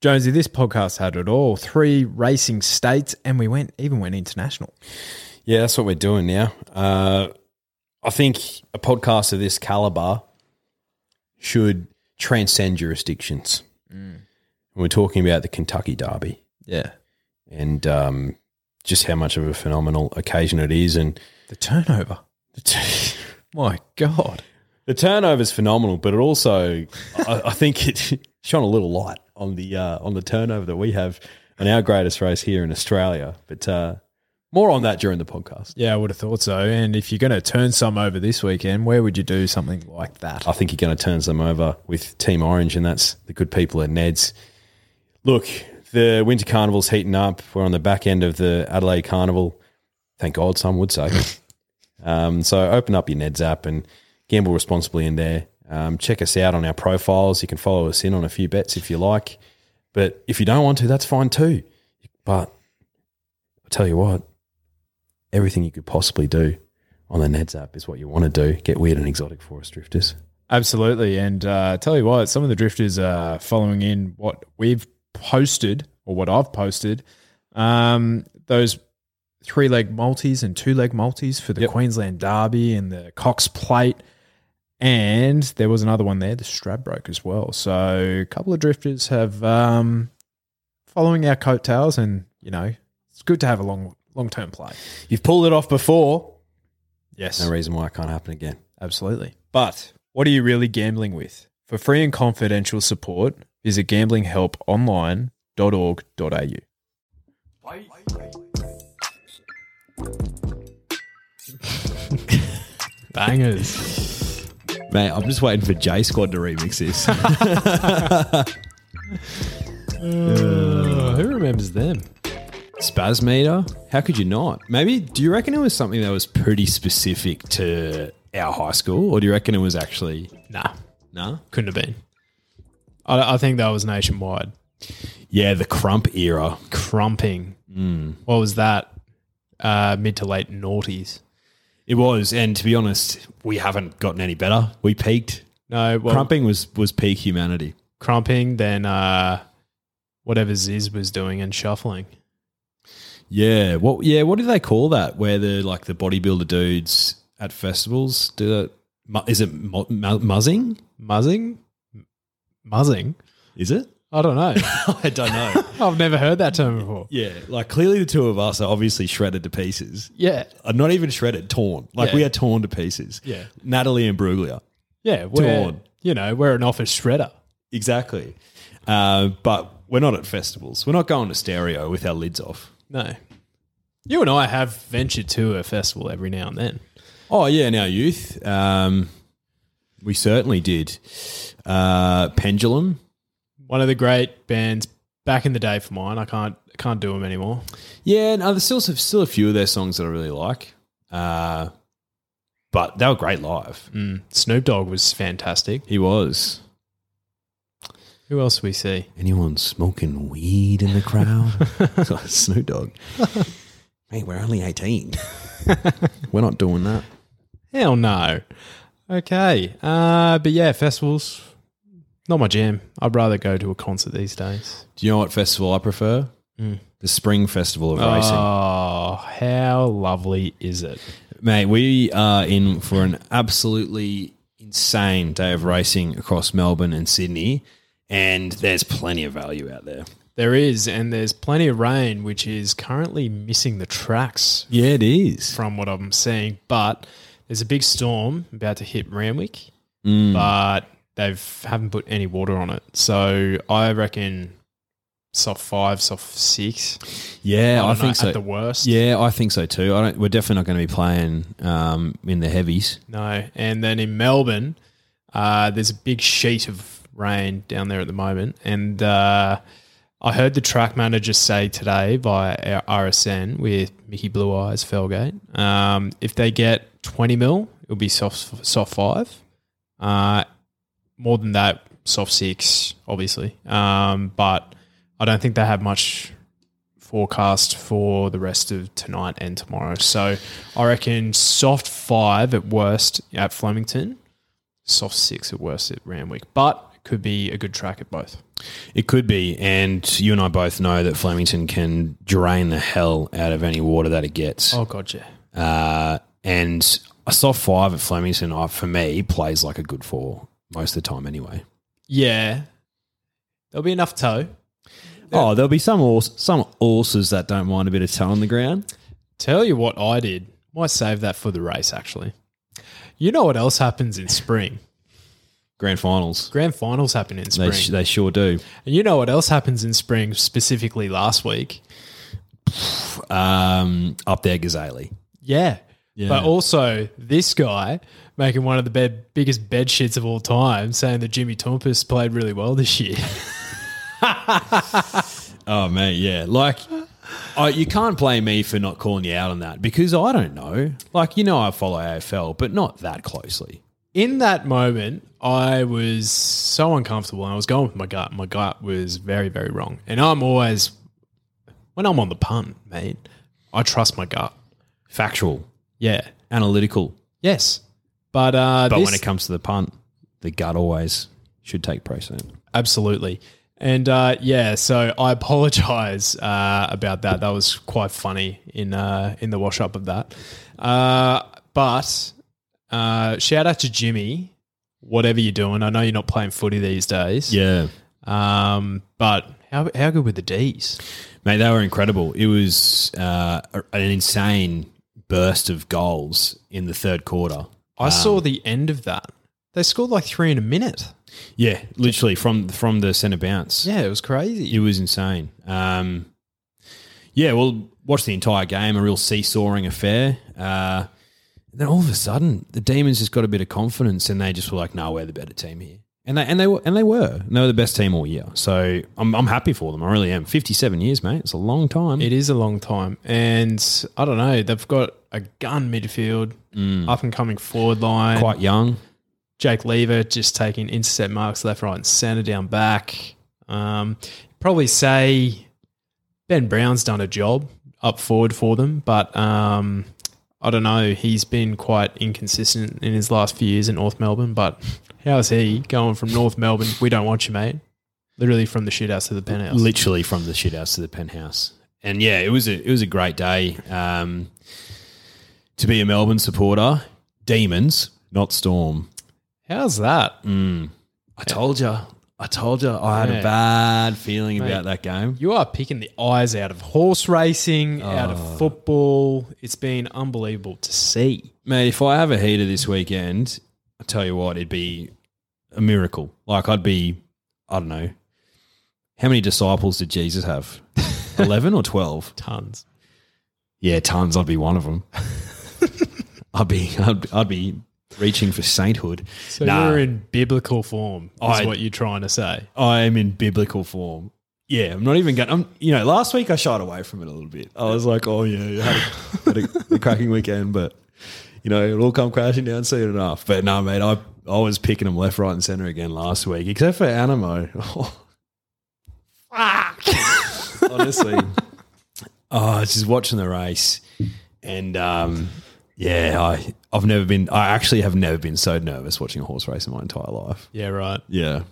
Jonesy, this podcast had it all. Three racing states, and we went even went international. Yeah, that's what we're doing now. Uh, I think a podcast of this caliber should transcend jurisdictions. We're talking about the Kentucky Derby Yeah. and um, just how much of a phenomenal occasion it is, and The turnover. My God. the turnover is phenomenal. But it also, I, I think it shone a little light on the uh, on the turnover that we have in our greatest race here in Australia. But uh, more on that during the podcast. Yeah, I would have thought so. And if you're going to turn some over this weekend, where would you do something like that? I think you're going to turn some over with Team Orange, and that's the good people at Ned's. Look, the Winter Carnival's heating up. We're on the back end of the Adelaide Carnival. Thank God, some would say. um, so open up your Ned's app and gamble responsibly in there. Um, check us out on our profiles. You can follow us in on a few bets if you like. But if you don't want to, that's fine too. But I tell you what, everything you could possibly do on the Ned's app is what you want to do. Get weird and exotic for us, drifters. Absolutely. And uh, tell you what, some of the drifters are following in what we've posted or what I've posted. Um, those three leg multis and two leg multis for the Yep. Queensland Derby and the Cox Plate. And there was another one there, the Stradbroke as well. So a couple of drifters have um, following our coattails, and you know it's good to have a long long term play. You've pulled it off before. Yes, No reason why it can't happen again. Absolutely. But what are you really gambling with? For free and confidential support, visit gamblinghelponline.org.au. Bangers. Mate, I'm just waiting for J Squad to remix this. Uh, who remembers them? Spasmeter? How could you not? Maybe, do you reckon it was something that was pretty specific to our high school? Or do you reckon it was actually. Nah, Nah? couldn't have been. I, I think that was nationwide. Yeah, the Krump era. Krumping. What was that? Uh, mid to late noughties. It was. And to be honest, we haven't gotten any better. We peaked. No, well, Krumping was, was peak humanity. krumping, then uh, whatever Ziz was doing and shuffling. Yeah. What yeah, what do they call that? Where the like the bodybuilder dudes at festivals do that? Is it mu- mu- muzzing? Muzzing? Muzzing? Is it? I don't know. I don't know. I've never heard that term before. yeah, like clearly the two of us are obviously shredded to pieces. Yeah. Uh, not even shredded, torn. Like Yeah. we are torn to pieces. Yeah. Natalie Imbruglia. Yeah. We're, Torn. you know, we're an office shredder. Exactly. Uh, but we're not at festivals. We're not going to stereo with our lids off. No. You and I have ventured to a festival every now and then. Oh yeah, in our youth, um, we certainly did. Uh, Pendulum. One of the great bands back in the day for mine. I can't can't do them anymore. Yeah, no, there's still still a few of their songs that I really like. Uh, but they were great live. Mm. Snoop Dogg was fantastic. He was. Who else we see? Anyone smoking weed in the crowd? Snoop Dogg. Hey, we're only 18. we're not doing that. Hell no. Okay. Uh, but yeah, festivals, not my jam. I'd rather go to a concert these days. Do you know what festival I prefer? Mm. The Spring Festival of Racing. Oh, how lovely is it? Mate, we are in for an absolutely insane day of racing across Melbourne and Sydney, and there's plenty of value out there. There is, and there's plenty of rain, which is currently missing the tracks Yeah, it is. from what I'm seeing. But there's a big storm about to hit Randwick, mm. but they haven't put any water on it. So I reckon soft five, soft six. Yeah, I, know, think so. At the worst. Yeah, I think so too. I don't, we're definitely not going to be playing um, in the heavies. No. And then in Melbourne, uh, there's a big sheet of rain down there at the moment. And uh, I heard the track manager say today via our RSN with Mickey Blue Eyes Felgate, um, if they get 20 mil, it'll be soft, soft five. Uh, more than that, soft six, obviously. Um, but I don't think they have much forecast for the rest of tonight and tomorrow. So I reckon soft five at worst at Flemington, soft six at worst at Randwick. But could be a good track at both. It could be, and you and I both know that Flemington can drain the hell out of any water that it gets. Oh god, yeah. Uh, and a soft five at Flemington, uh, for me, plays like a good four most of the time anyway. Yeah. There'll be enough toe. Oh, there'll be some horse, some horses that don't mind a bit of toe on the ground. Tell you what I did. Might save that for the race actually. You know what else happens in spring? Grand finals, Grand finals happen in they, spring. sh- they sure do. and you know what else happens in spring, specifically last week? Um, up there, Cazaly. Yeah. Yeah. But also, this guy making one of the bed, biggest bed shits of all time, saying that Jimmy Toumpas played really well this year. Oh man, yeah. Like, I, you can't blame me for not calling you out on that because I don't know. Like, you know, I follow AFL, but not that closely. in that moment, I was so uncomfortable and I was going with my gut. My gut was very, very wrong. And I'm always, when I'm on the punt, mate, I trust my gut. Factual, Yeah. analytical. Yes. But, uh, But this, when it comes to the punt, the gut always should take precedent. absolutely. And uh, yeah, so I apologize uh, about that. That was quite funny in uh, in the wash up of that. Uh, but uh, shout out to Jimmy, whatever you're doing. I know you're not playing footy these days. Yeah. Um, but how how good were the D's? Mate, they were incredible. It was uh, an insane burst of goals in the third quarter. I saw the end of that. They scored like three in a minute. Yeah, literally from from the centre bounce. Yeah, it was crazy. It was insane. Um, yeah, well, watch the entire game, a real seesawing affair. Uh, then all of a sudden, the Demons just got a bit of confidence, and they just were like, "No, we're the better team here." And they and they were and they were and they were the best team all year. So I'm I'm happy for them. I really am. Fifty seven years, mate. It's a long time. It is a long time, and I don't know. They've got a gun midfield, up and coming forward line. Quite young. Jake Lever just taking intercept marks left, right, and centre down back. Um, probably say Ben Brown's done a job up forward for them, but um, I don't know. He's been quite inconsistent in his last few years in North Melbourne. But how's he going from North Melbourne? We don't want you, mate. Literally from the shithouse to the penthouse. literally from the shithouse to the penthouse. And yeah, it was a it was a great day um, to be a Melbourne supporter. Demons, not Storm. How's that? Mm. I told you. I told you. I had a bad feeling Mate. about that game. You are picking the eyes out of horse racing, out of ah. football. It's been unbelievable to see. Mate, if I have a heater this weekend, I tell you what, it'd be a miracle. Like I'd be, I don't know, how many disciples did Jesus have? Eleven or twelve? Tons. Yeah, tons. I'd be one of them. I'd be, I'd, I'd be reaching for sainthood. So Nah. you're in biblical form, is I- what you're trying to say. I am in biblical form. Yeah, I'm not even going. I'm, you know, last week I shied away from it a little bit. I was like, oh yeah, I had a, had a, a cracking weekend, but you know, it'll all come crashing down soon enough. But no, mate, I I was picking them left, right, and center again last week, except for Anamoe. Fuck. Honestly, oh, I was just watching the race, and um, yeah, I I've never been. I actually have never been so nervous watching a horse race in my entire life. Yeah, right. Yeah.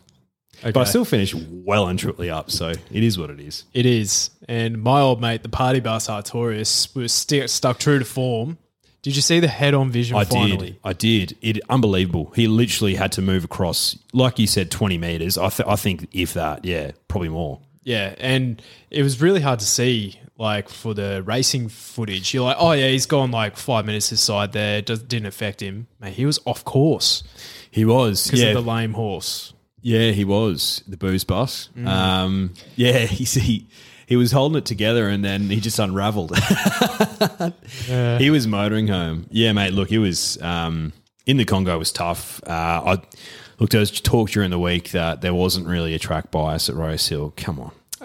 Okay. But I still finished well and truly up, so it is what it is. it is. And my old mate, the party bus Artorius, was sti- stuck true to form. Did you see the head on vision I finally? did. I did. It unbelievable. He literally had to move across, like you said, twenty meters. I, th- I think if that, yeah, probably more. Yeah, and it was really hard to see, like for the racing footage. You're like, oh yeah, he's gone like five minutes this side there. Does, didn't affect him. Mate, he was off course He was, because yeah, of the lame horse. yeah, he was the booze bus. Mm. Um, yeah, he, he he was holding it together, and then he just unravelled. He was motoring home. Yeah, mate. Look, it was um, in the Congo was tough. Uh, I looked. I was talked during the week that there wasn't really a track bias at Rose Hill. Come on. Uh,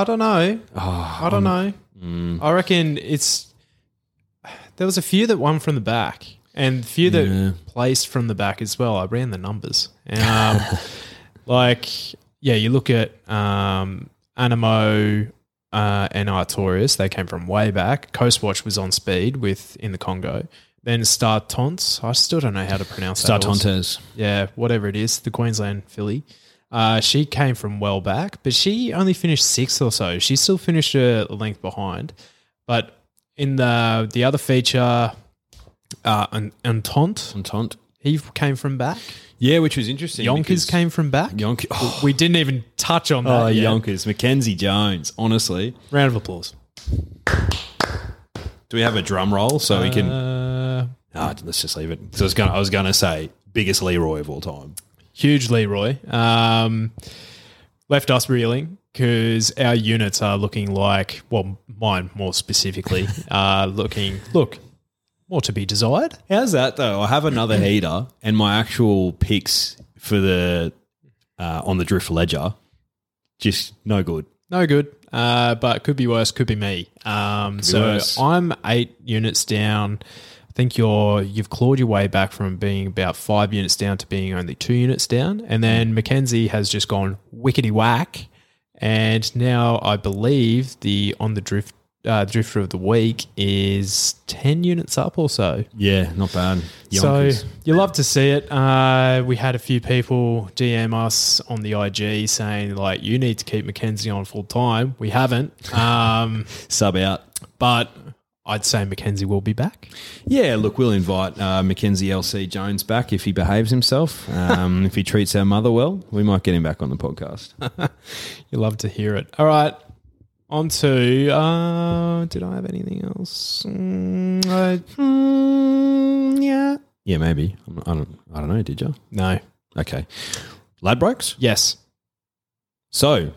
I don't know. Oh, I don't know. mm. I reckon it's there was a few that won from the back and a few that Yeah. placed from the back as well. I ran the numbers. Um, like, yeah, you look at um, Anamoe uh, and Artorius. They came from way back. Coastwatch was on speed with in the Congo, Then Star Tonts. I still don't know how to pronounce Star. Tontes. Yeah, whatever it is, the Queensland filly. Uh, she came from well back, but she only finished sixth or so. She still finished a length behind. But in the the other feature, uh, Entente, Entente. he came from back. Yeah, which was interesting. Yonkers came from back. Yonkers. Oh, We didn't even touch on that. oh yet. Yonkers. Mackenzie Jones. Honestly. Round of applause. Do we have a drum roll so we can? Uh, Ah, let's just leave it. So I was going. I was going to say biggest Leroy of all time. Huge Leroy. Um, left us reeling because our units are looking like, well, mine more specifically, are looking, look, more to be desired. How's that though? I have another heater, and my actual picks for the uh, on the drift ledger, just no good. No good, uh, but could be worse. Could be me. Um, so worse. I'm eight units down. I think you're you've clawed your way back from being about five units down to being only two units down, and then Mackenzie has just gone wickety whack, and now I believe the on the drift uh, drifter of the week is ten units up or so. Yeah, not bad. Yonkers. So you love to see it. Uh, we had a few people DM us on the IG saying like, "You need to keep Mackenzie on full time." We haven't, um, sub out. but I'd say Mackenzie will be back. Yeah, look, we'll invite uh, Mackenzie LC Jones back if he behaves himself. Um, if he treats our mother well, we might get him back on the podcast. You love to hear it. All right, on to. Uh, did I have anything else? Mm, I- mm, yeah. yeah, maybe. I'm- don't. I don't know. Did you? No. Okay. Ladbrokes. Yes. So,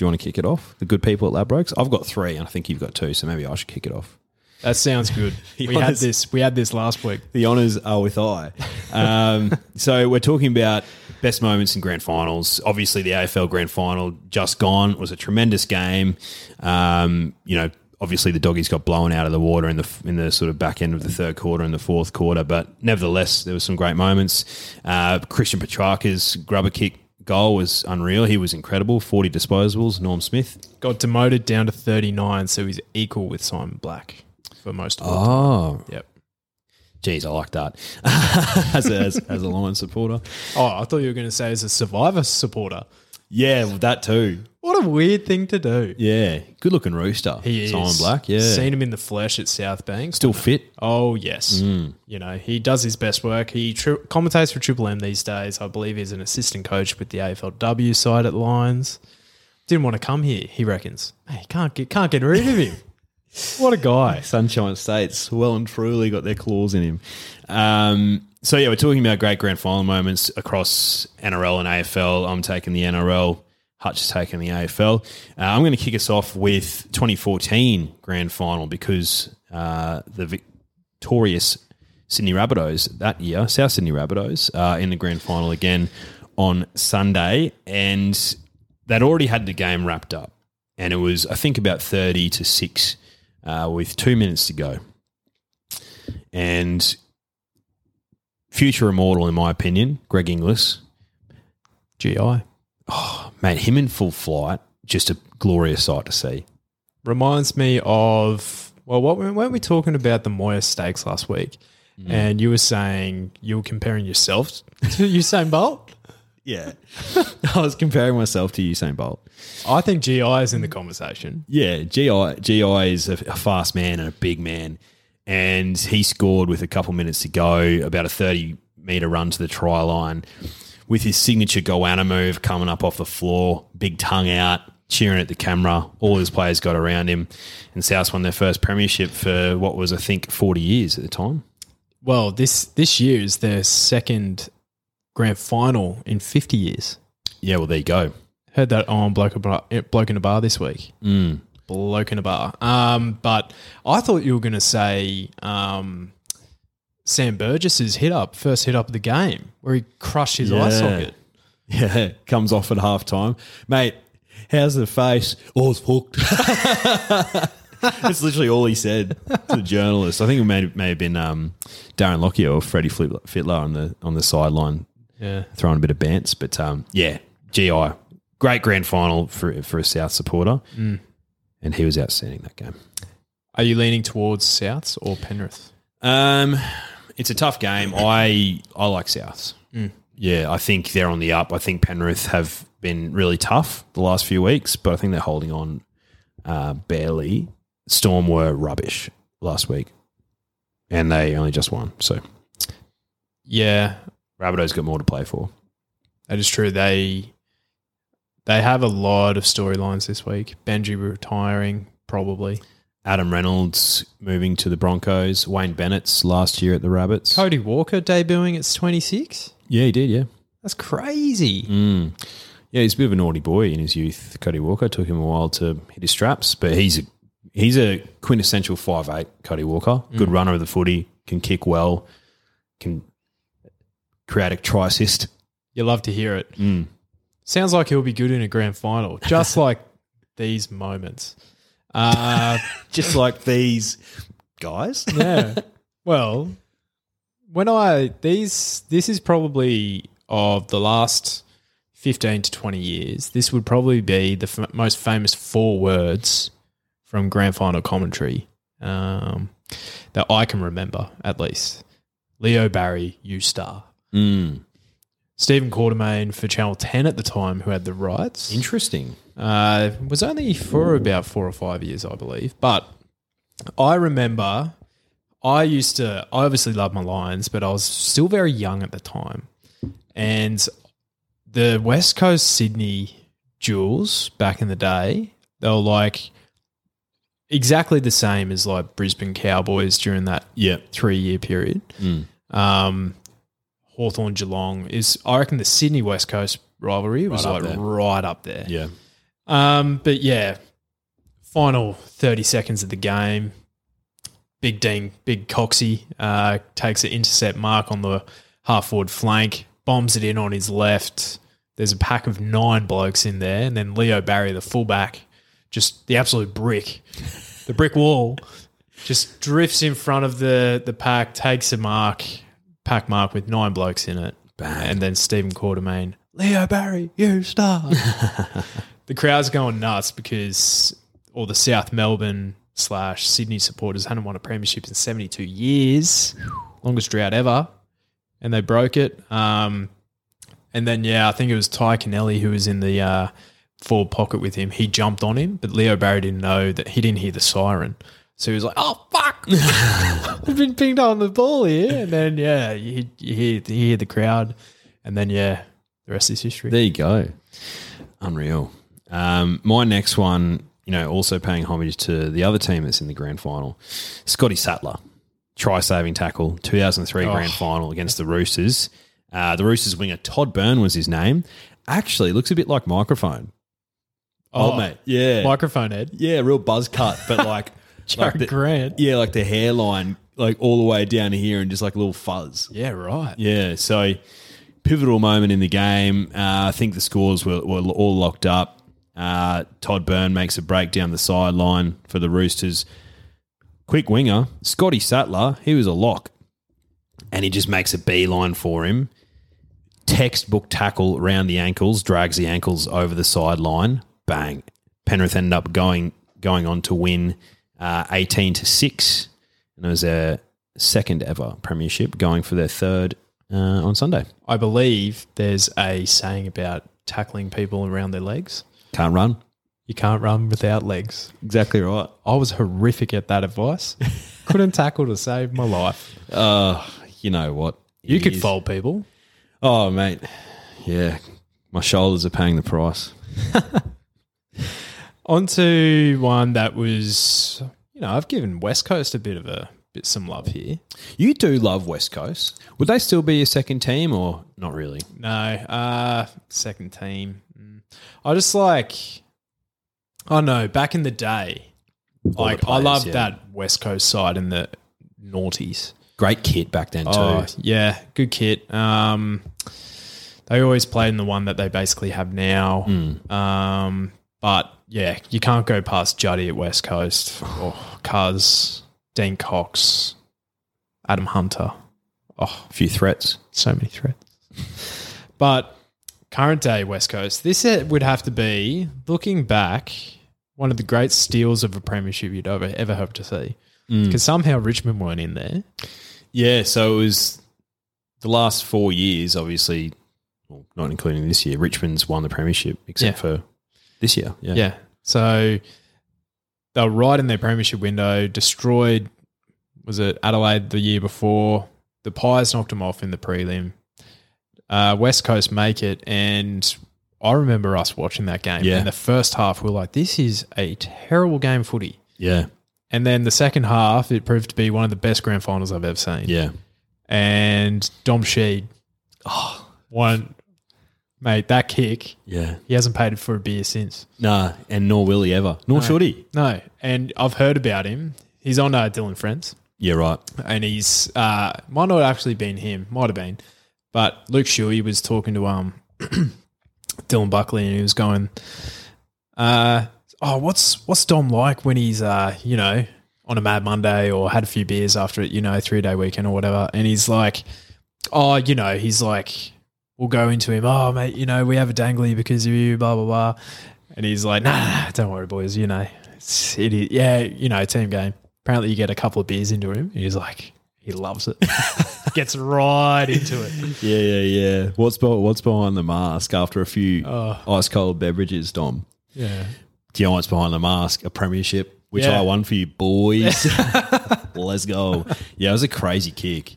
do you want to kick it off? The good people at Ladbrokes. I've got three, and I think you've got two. So maybe I should kick it off. That sounds good. We had this. We had this last week. The honours are with I. Um, so we're talking about best moments in grand finals. Obviously, the AFL grand final just gone was a tremendous game. Um, you know, obviously the doggies got blown out of the water in the in the sort of back end of the third quarter and the fourth quarter, but nevertheless, there were some great moments. Uh, Christian Petracca's grubber kick goal was unreal. He was incredible. Forty disposals. Norm Smith. Got demoted down to thirty nine, so he's equal with Simon Black for most of the Oh, Yep. geez, I like that as a, as, as a Lions supporter. Oh, I thought you were going to say as a Survivor supporter. Yeah, well, that too. What a weird thing to do. Yeah, good looking rooster. He is. Simon Black. Yeah, Seen him in the flesh at South Bank. still fit. Oh, yes. Mm. You know, he does his best work. He tri- commentates for Triple M these days. I believe he's an assistant coach with the AFLW side at Lions. Didn't want to come here, he reckons. Hey, can't get, can't get rid of him. what a guy. Sunshine States well and truly got their claws in him. Um, so yeah, we're talking about great grand final moments across NRL and AFL. I'm taking the NRL. Hutch is taking the AFL. Uh, I'm going to kick us off with 2014 grand final because uh, the victorious Sydney Rabbitohs that year, South Sydney Rabbitohs, uh, in the grand final again on Sunday, and they'd already had the game wrapped up, and it was I think about 30 to six uh, with two minutes to go. And future immortal, in my opinion, Greg Inglis, GI. mate, him in full flight, just a glorious sight to see. reminds me of well, what weren't we talking about the Moir Stakes last week? Mm. And you were saying you were comparing yourself to Usain Bolt. Yeah, I was comparing myself to Usain Bolt. I think GI is in the conversation. Yeah, GI GI is a, a fast man and a big man, and he scored with a couple minutes to go, about a thirty meter run to the try line, with his signature goanna move coming up off the floor, big tongue out, cheering at the camera. All his players got around him, and South won their first premiership for what was I think forty years at the time. Well, this this year is their second grand final in fifty years. Yeah, well there you go. Heard that on bloke, in a bar, eh, bloke in a bar this week. Mm. Bloke in a bar. Um, but I thought you were going to say um, Sam Burgess's hit up, first hit up of the game, where he crushed his eye Yeah. socket. Yeah, comes off at half time. Mate, how's the face? Oh, it's hooked. That's literally all he said to the journalist. I think it may, may have been um, Darren Lockyer or Freddie Fittler on the on the sideline Yeah. throwing a bit of bants. But um, yeah, GI. Great grand final for, for a South supporter. And he was outstanding that game. Are you leaning towards Souths or Penrith? Um, it's a tough game. I I like Souths. Yeah, I think they're on the up. I think Penrith have been really tough the last few weeks, but I think they're holding on uh, barely. Storm were rubbish last week, and they only just won. So Yeah, Rabbitohs got more to play for. that is true. They they have a lot of storylines this week. Benji retiring, probably. Adam Reynolds moving to the Broncos. Wayne Bennett's last year at the Rabbits. Cody Walker debuting at 26. Yeah, he did. Yeah. That's crazy. Mm. Yeah, he's a bit of a naughty boy in his youth. Cody Walker took him a while to hit his straps, but he's a he's a quintessential five eight. Cody Walker, good runner of the footy, can kick well, can create a try assist. You love to hear it. Mm. Sounds like he'll be good in a grand final, just like these moments. Uh, Just like these guys. yeah. Well, when I these this is probably of the last 15 to 20 years. This would probably be the f- most famous four words from grand final commentary um, that I can remember at least. Leo Barry, you star. Mm. Stephen Quartermain for Channel 10 at the time, who had the rights. Interesting. Uh, was only for about four or five years, I believe. But I remember I used to, I obviously loved my Lions, but I was still very young at the time. And the West Coast Sydney Jewels back in the day, they were like exactly the same as like Brisbane Cowboys during that Yeah. three year period. Mm. Um, Hawthorn Geelong is, I reckon, the Sydney West Coast rivalry was Right like right up there. Yeah. Um, but yeah, final 30 seconds of the game. Big Dean, Big Coxie uh, takes an intercept mark on the half forward flank, bombs it in on his left. There's a pack of nine blokes in there. And then Leo Barry, the fullback, just the absolute brick, the brick wall, just drifts in front of the, the pack, takes a mark, pack mark with nine blokes in it. Bang. And then Stephen Quartermain, Leo Barry, you star the crowd's going nuts because all the South Melbourne slash Sydney supporters hadn't won a premiership in 72 years, longest drought ever, and they broke it. Um, and then, yeah, I think it was Tadhg Kennelly who was in the uh, forward pocket with him. He jumped on him, but Leo Barry didn't know that he didn't hear the siren. So he was like, oh, fuck. I've been pinged on the ball here. And then, yeah, you, you, hear, you hear the crowd. And then, yeah, the rest is history. There you go. Unreal. Um, my next one, you know, also paying homage to the other team that's in the grand final, Scotty Sattler, try saving tackle, 2003 Oh. grand final against the Roosters. Uh, the Roosters winger Todd Byrne was his name. Actually, looks a bit like microphone. Oh, mate, yeah, Microphone head. yeah, real buzz cut, but like, like the, Grant. yeah, like the hairline, like all the way down here, and just like a little fuzz. Yeah, right. Yeah, so pivotal moment in the game. Uh, I think the scores were, were all locked up. Uh, Todd Byrne makes a break down the sideline for the Roosters. Quick winger, Scotty Sattler, he was a lock. And he just makes a beeline for him. Textbook tackle around the ankles, drags the ankles over the sideline. Bang. Penrith ended up going going on to win uh, 18 to 6. And it was their second ever premiership, going for their third uh, on Sunday. I believe there's a saying about tackling people around their legs. Can't run. You can't run without legs. Exactly right. I was horrific at that advice. Couldn't tackle to save my life. Uh, you know what? You It could is- fold people. Oh, mate. Yeah. My shoulders are paying the price. Onto one that was, you know, I've given West Coast a bit of a bit some love here. You do love West Coast. Would they still be your second team or not really? No, uh, second team. Mm. I just like, I know, back in the day, like the I players, loved yeah. that West Coast side in the noughties. Great kit back then, too. Oh, yeah, good kit. Um, they always played in the one that they basically have now. Hmm. Um, but yeah, you can't go past Juddy at West Coast or Cuz, Dean Cox, Adam Hunter. Oh, A few threats. so many threats. but current day West Coast, this uh, would have to be looking back one of the great steals of a premiership you'd ever ever hope to see. because somehow Richmond weren't in there. Yeah, so it was the last four years, obviously, well, not including this year, Richmond's won the premiership except Yeah. for this year. Yeah. Yeah. So they were right in their premiership window, destroyed, was it Adelaide the year before? The Pies knocked them off in the prelim. Uh, West Coast make it. And I remember us watching that game. Yeah. In the first half, we were like, this is a terrible game footy. Yeah. And then the second half, it proved to be one of the best grand finals I've ever seen. Yeah. And Dom Sheed, oh, one, mate, that kick, Yeah. he hasn't paid for a beer since. Nah, and nor will he ever. Nor should he. No, and I've heard about him. He's on uh, Dylan Friends, Yeah, right. and he's uh, might not actually been him, might have been, but Luke Shuey was talking to um Dylan Buckley, and he was going, uh, "Oh, what's what's Dom like when he's uh you know on a Mad Monday or had a few beers after it, you know, three day weekend or whatever?" And he's like, "Oh, you know, he's like." We'll go into him. Oh, mate, you know we have a dangly because of you. Blah blah blah. And he's like, nah, nah, nah, don't worry, boys. You know, it's, it is, yeah, you know, team game. Apparently, you get a couple of beers into him. He's like, he loves it. Gets right into it. Yeah, yeah, yeah. What's be- what's behind the mask after a few Oh. ice cold beverages, Dom? Yeah. Do you know what's behind the mask? A premiership, which Yeah. I won for you, boys. Let's go. Yeah, it was a crazy kick.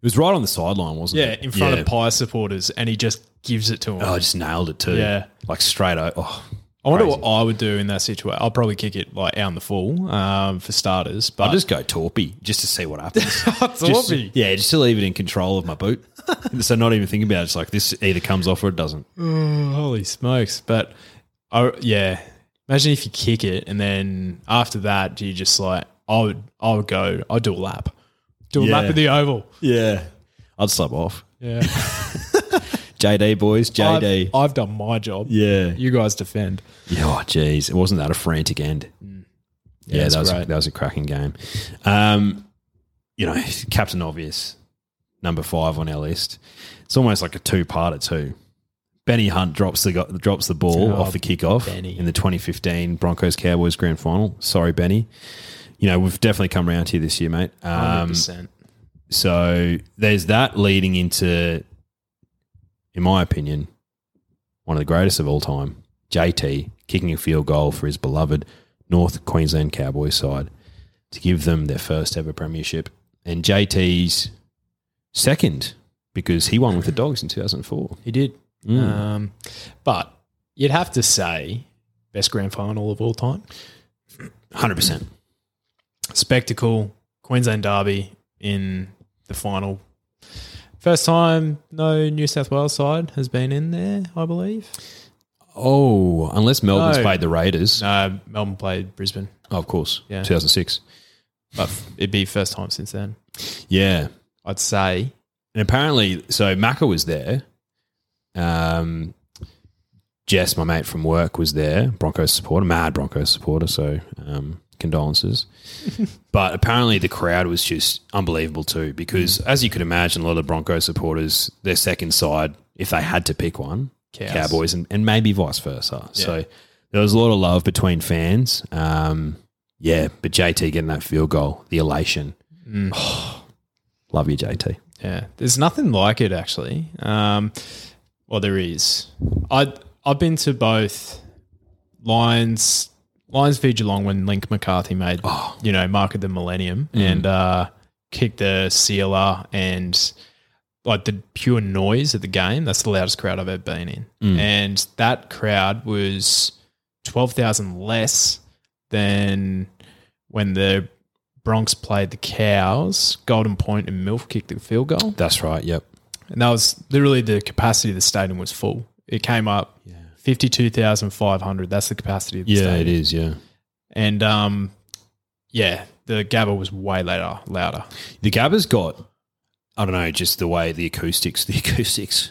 It was right on the sideline, wasn't it? Yeah, it? in front of Pie supporters, and he just gives it to him. Oh, I just nailed it too. Yeah. Like straight out. Oh, I wonder crazy. what I would do in that situation. I'll probably kick it like out in the full um, for starters. But I'll just go torpy just to see what happens. Just- Torpy? yeah, just to leave it in control of my boot. so not even thinking about it. It's like this either comes off or it doesn't. Oh, holy smokes! But I, yeah, imagine if you kick it and then after that, do you just like I would I would go I'd do a lap, do a Yeah. lap of the oval. Yeah. I'd slap off. Yeah, JD boys, JD. I've, I've done my job. yeah. You guys defend. Yeah, oh, jeez. It wasn't that a frantic end. Yeah, it's that, was, great. that was a cracking game. Um, you know, Captain Obvious, number five on our list. It's almost like a two-parter too. Benny Hunt drops the go- drops the ball Oh, off the kickoff in the 2015 Broncos Cowboys grand final. Sorry, Benny. You know, we've definitely come around here this year, mate. Hundred Um, percent. so there's that leading into, in my opinion, one of the greatest of all time, JT kicking a field goal for his beloved North Queensland Cowboys side to give them their first ever premiership, and JT's second because he won with the Dogs in 2004. He did. Mm. Um, but you'd have to say best grand final of all time. 100%. Spectacle, Queensland Derby in the final. First time no New South Wales side has been in there, I believe. Oh, unless Melbourne's No. played the Raiders. No, Melbourne played Brisbane, Oh, of course. Yeah. 2006. but it'd be first time since then. Yeah. I'd say. And apparently, so Macca was there. Um, Jess, my mate from work, was there. Broncos supporter, mad Broncos supporter. So um, condolences. but apparently, the crowd was just unbelievable too, because as you could imagine, a lot of Broncos supporters, their second side, if they had to pick one, Cows. Cowboys, and, and maybe vice versa. So there was a lot of love between fans. Um, yeah, but JT getting that field goal, the elation. love you, JT. Yeah, there's nothing like it actually. Um, well, there is. I I've been to both Lions Lions feed Geelong when Link McCarthy made, oh. you know, market the millennium mm. and uh, kicked the sealer and like the pure noise at the game. That's the loudest crowd I've ever been in. Mm. And that crowd was 12,000 less than when the Bronx played the Cows, Golden Point and Milf kicked the field goal. That's right. Yep. And that was literally the capacity of the stadium was full. It came up. Yeah 52,500. That's the capacity of the yeah, stadium. it is. Yeah. And um, yeah, the Gabba was way louder. louder. The Gabba's got, I don't know, just the way the acoustics, the acoustics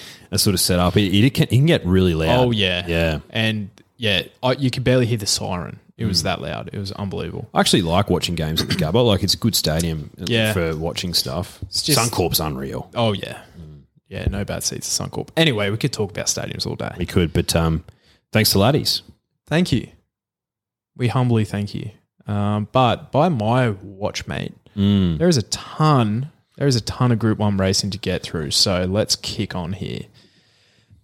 are sort of set up. It, it, can, it can get really loud. Oh, yeah. Yeah. And yeah, you could barely hear the siren. It was hmm. that loud. It was unbelievable. I actually like watching games at the Gabba. Like it's a good stadium uh, yeah. for watching stuff. It's just, Suncorp's unreal. Oh yeah yeah. No bad seats at Suncorp. Anyway, we could talk about stadiums all day. We could, but um, thanks to Laddies. Thank you. We humbly thank you. Um, but by my watch, mate, there is a ton. There is a ton of Group One racing to get through. So let's kick on here.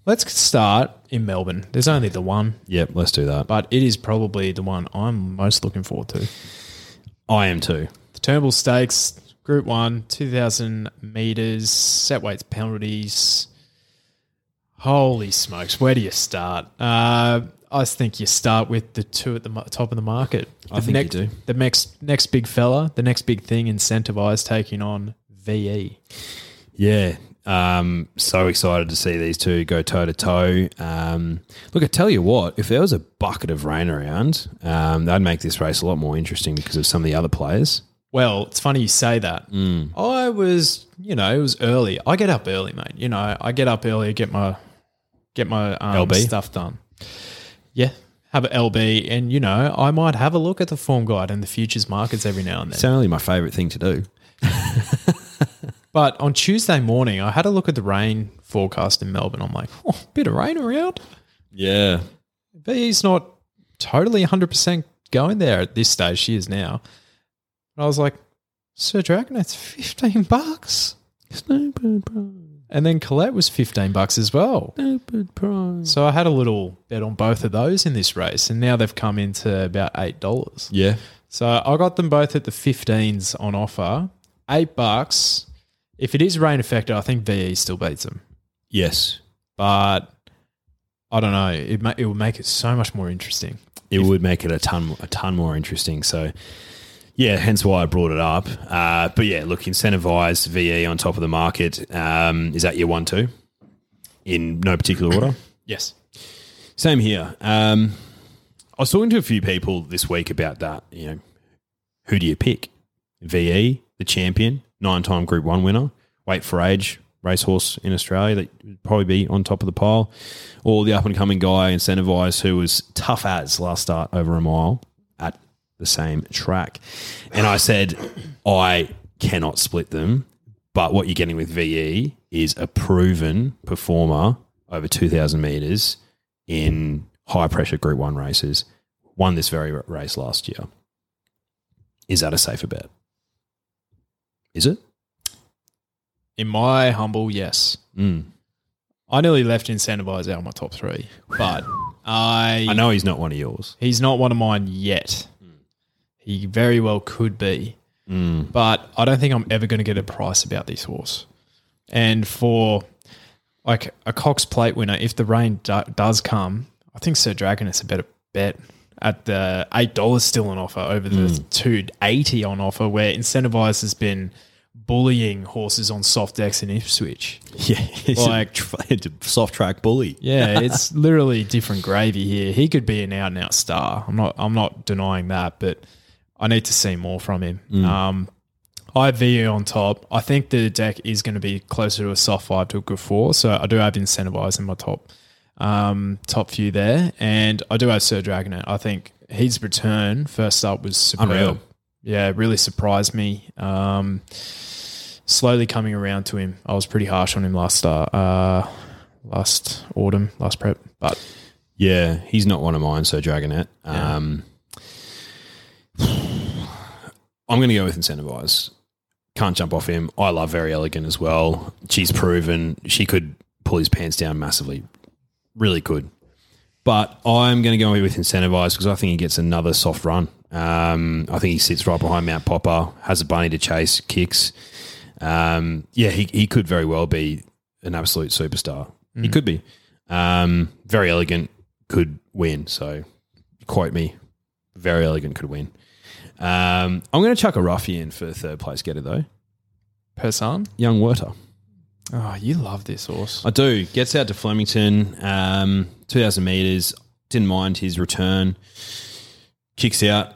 Let's start in Melbourne. There's only the one, Yep, let's do that. but it is probably the one I'm most looking forward to. I am too. The Turnbull Stakes, Group One, 2,000 meters, set weights, penalties. Holy smokes, where do you start? Uh, I think you start with the two at the top of the market. I The think you next, do. The next next big fella, the next big thing, incentivized taking on VE. Yeah. Um, so excited to see these two go toe to toe. Um, look, I tell you what, if there was a bucket of rain around, um, that'd make this race a lot more interesting because of some of the other players. Well, it's funny you say that. Mm. I was, you know, it was early. I get up early, mate. You know, I get up early, get my get my um, LB? stuff done. Yeah, have a LB, and you know, I might have a look at the form guide and the futures markets every now and then. It's only my favourite thing to do. But on Tuesday morning, I had a look at the rain forecast in Melbourne. I'm like, oh, bit of rain around. Yeah. VE's not totally 100% going there at this stage. She is now. And I was like, Sir Dragon, it's 15 bucks. Snowbird prize. And then Colette was 15 bucks as well. Snowbird prize. So I had a little bet on both of those in this race, and now they've come into about $8. Yeah. So I got them both at the 15s on offer. Eight bucks. If it is rain affected, I think VE still beats them. Yes. But I don't know. It, ma- it will make it so much more interesting. It would make it a ton, a ton more interesting. So, yeah, hence why I brought it up. Uh, but yeah, look, incentivized VE on top of the market. Um, is that your one, two? In no particular order. Yes. Same here. Um, I was talking to a few people this week about that. You know, who do you pick? VE, the champion, nine-time Group One winner, Wait for Age racehorse in Australia that would probably be on top of the pile, or the up-and-coming guy, incentivized, who was tough as last start over a mile the same track. And I said, I cannot split them, but what you're getting with VE is a proven performer over 2,000 meters in high pressure Group One races. Won this very race last year. Is that a safer bet? Is it? In my humble, yes. Mm. I nearly left Incentivise out of my top three, but I, I know he's not one of yours. he's not one of mine yet. He very well could be, Mm. but I don't think I'm ever going to get a price about this horse. And for like a Cox Plate winner, if the rain do- does come, I think Sir Dragon is a better bet at the eight dollars still on offer over the two eighty on offer, where Incentivise has been bullying horses on soft decks in Ipswich. Yeah, Like- soft track bully. Yeah, it's literally different gravy here. He could be an out and out star. I'm not I'm not denying that, but I need to see more from him. Um I have VE on top. I think the deck is going to be closer to a soft five to a good four. So I do have incentivized in my top um, top few there. And I do have Sir Dragonet. I think his return first up was superb. Unreal. Yeah, really surprised me. Um, slowly coming around to him. I was pretty harsh on him last start, uh, last autumn, last prep. But Yeah, he's not one of mine, Sir Dragonet. Um, I'm going to go with Incentivise. Can't jump off him. I love Verry Elleegant as well. She's proven she could pull his pants down massively. Really could. But I'm going to go with Incentivise because I think he gets another soft run. Um, I think he sits right behind Mount Popa, has a bunny to chase, kicks. Um, yeah, he, he could very well be an absolute superstar. He could be. Um, Verry Elleegant could win. So, quote me, Verry Elleegant could win. Um, I'm going to chuck a roughie in for third place getter though. Persan, Young Werther. oh, you love this horse. I do. Gets out to Flemington, um, 2,000 metres. Didn't mind his return. Kicks out.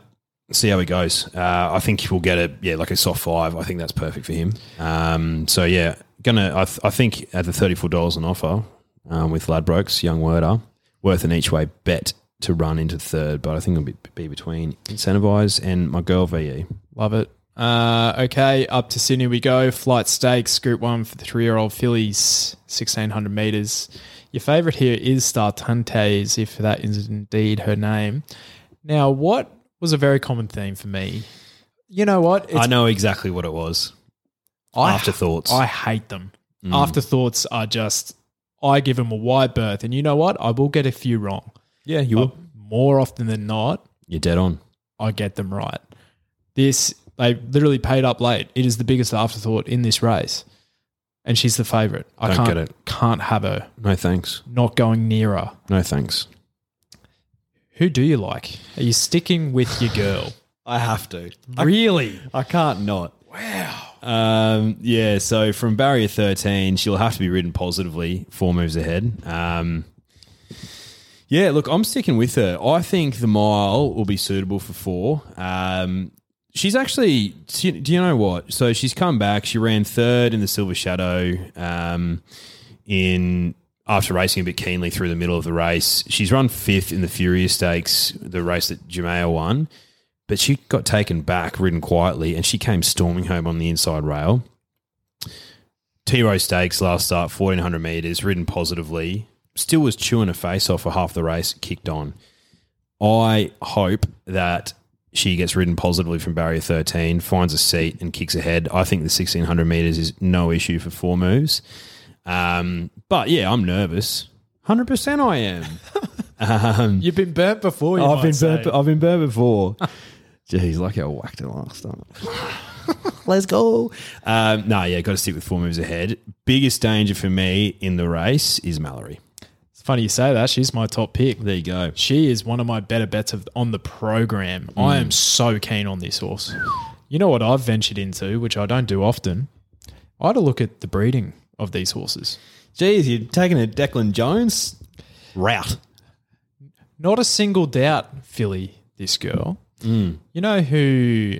See how he goes. Uh, I think he'll get a yeah like a soft five. I think that's perfect for him. Um, so yeah, gonna. I, th- I think at the thirty four dollars on offer um, with Ladbrokes, Young Werther, worth an each way bet to run into third. But I think it'll be, be between Incentivise and my girl VE. Love it. Uh, okay, up to Sydney we go. Flight Stakes, Group 1 for the three year old fillies, 1600 metres. Your favourite here is Star Tuntes, if that is indeed her name. Now, what was a very common theme for me. You know what? It's I know exactly what it was. I- Afterthoughts. I hate them. Mm. Afterthoughts are just, I give them a wide berth. And you know what? I will get a few wrong. Yeah, you But will. more often than not, You're dead on. I get them right. This, they literally paid up late. It is the biggest afterthought in this race. And she's the favourite. I Don't can't, get it. can't have her No thanks. not going near her. No thanks. Who do you like? Are you sticking with your girl? I have to. really? I can't not. Wow. Um, yeah, so from barrier 13, she'll have to be ridden positively four moves ahead. Um, yeah, look, I'm sticking with her. I think the mile will be suitable for four. Um, she's actually, do you know what? So she's come back. She ran third in the Silver Shadow um, in after racing a bit keenly through the middle of the race. She's run fifth in the Furious Stakes, the race that Jamea won but she got taken back, ridden quietly, and she came storming home on the inside rail. Tea Rose Stakes last start, 1400 metres, ridden positively. Still was chewing her face off for half the race, kicked on. I hope that she gets ridden positively from barrier 13, finds a seat, and kicks ahead. I think the 1600 metres is no issue for four moves. Um, but yeah, I'm nervous. 100% I am. um, You've been burnt before. You I've been say. burnt. I've been burnt before. Jeez, lucky I whacked it last time. Let's go. Um, no, yeah, got to stick with four moves ahead. Biggest danger for me in the race is Mallory. Funny you say that. She's my top pick. There you go. She is one of my better bets of, on the program. I hmm. am so keen on this horse. You know what I've ventured into, which I don't do often? I had a look at the breeding of these horses. Geez, you're taking a Declan Jones route. Not a single doubt, Philly, this girl. Hmm. You know who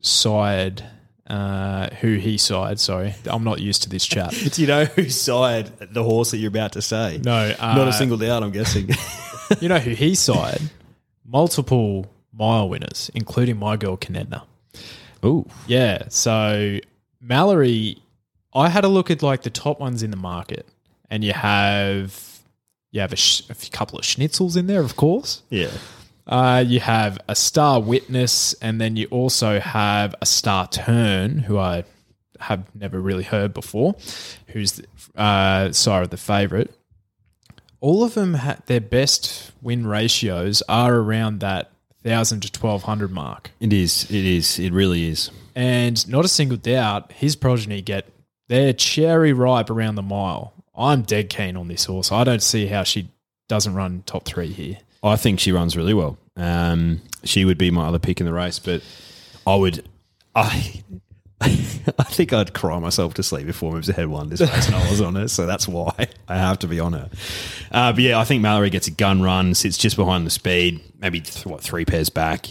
sired, uh, who he sired, sorry. I'm not used to this chat. Do you know who side the horse that you're about to say? No, uh, Not a single doubt, I'm guessing. You know who he sired? Multiple mile winners, including my girl, Canedna. Ooh. Yeah. So Mallory, I had a look at like the top ones in the market, and you have you have a, sh- a couple of schnitzels in there, of course. Yeah. Uh, you have a star witness, and then you also have a star turn, who I have never really heard before, who's uh, sire of the favorite. All of them, ha- their best win ratios are around that thousand to twelve hundred mark. It is. It is. It really is. And not a single doubt, his progeny get they're cherry ripe around the mile. I'm dead keen on this horse. I don't see how she doesn't run top three here. I think she runs really well. Um, she would be my other pick in the race, but I would. I. I think I'd cry myself to sleep if four moves ahead won this race and I was on her, so that's why I have to be on her. Uh, but yeah, I think Mallory gets a gun run, sits just behind the speed, maybe th- what three pairs back.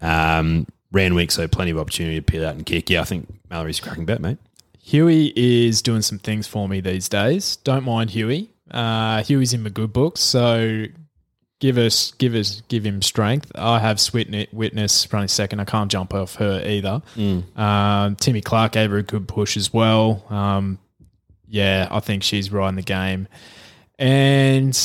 Um, Randwick, so plenty of opportunity to peel out and kick. Yeah, I think Mallory's cracking bet, mate. Huey is doing some things for me these days. Don't mind Huey. Uh, Huey's in my good books, so give us, give us, give him strength. I have Switnit witness running second. I can't jump off her either. Um, Timmy Clark gave her a good push as well. Um, yeah, I think she's right in the game. And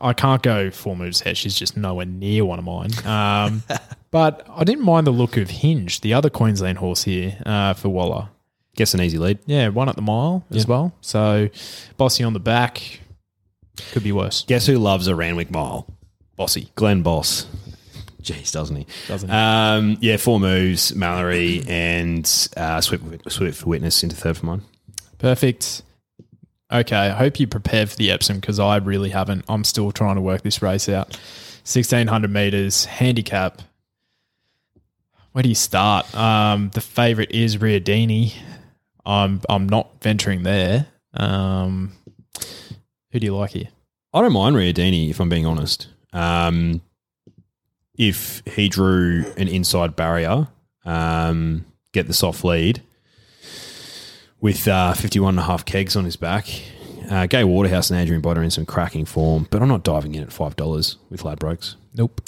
I can't go four moves ahead. She's just nowhere near one of mine. Um, but I didn't mind the look of Hinge, the other Queensland horse here uh, for Waller. Guess an easy lead. Yeah, one at the mile as well. So Bossy on the back could be worse. Guess who loves a Randwick mile? Bossy. Glenn Boss. Jeez, doesn't he? Doesn't he? Um, yeah, four moves, Mallory and uh, Swift, Swift Witness into third for mine. Perfect. Okay, I hope you prepared for the Epsom because I really haven't. I'm still trying to work this race out. 1600 meters, handicap. Where do you start? Um, the favorite is Riodini. I'm I'm not venturing there. Um, who do you like here? I don't mind Riodini, if I'm being honest. Um, if he drew an inside barrier, um, get the soft lead with uh, 51 and a half kegs on his back. Uh, Gai Waterhouse and Adrian Botter in some cracking form, but I'm not diving in at $5 with Ladbrokes. Nope.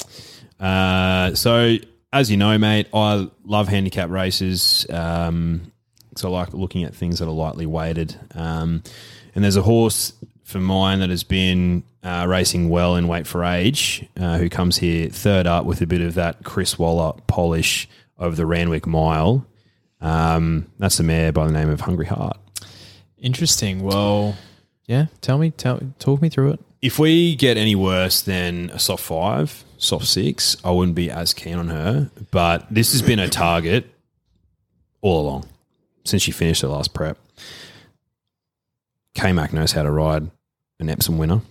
Uh, so, as you know, mate, I love handicap races. Um, so I like looking at things that are lightly weighted. Um, and there's a horse for mine that has been uh, racing well in weight for age, uh, who comes here third up with a bit of that Chris Waller polish over the Randwick Mile. Um, that's the mare by the name of Hungry Heart. Interesting. Well, yeah. Tell me, tell, talk me through it. If we get any worse than a soft five, soft six, I wouldn't be as keen on her. But this has been a target all along since she finished her last prep. K Mac knows how to ride an Epsom winner.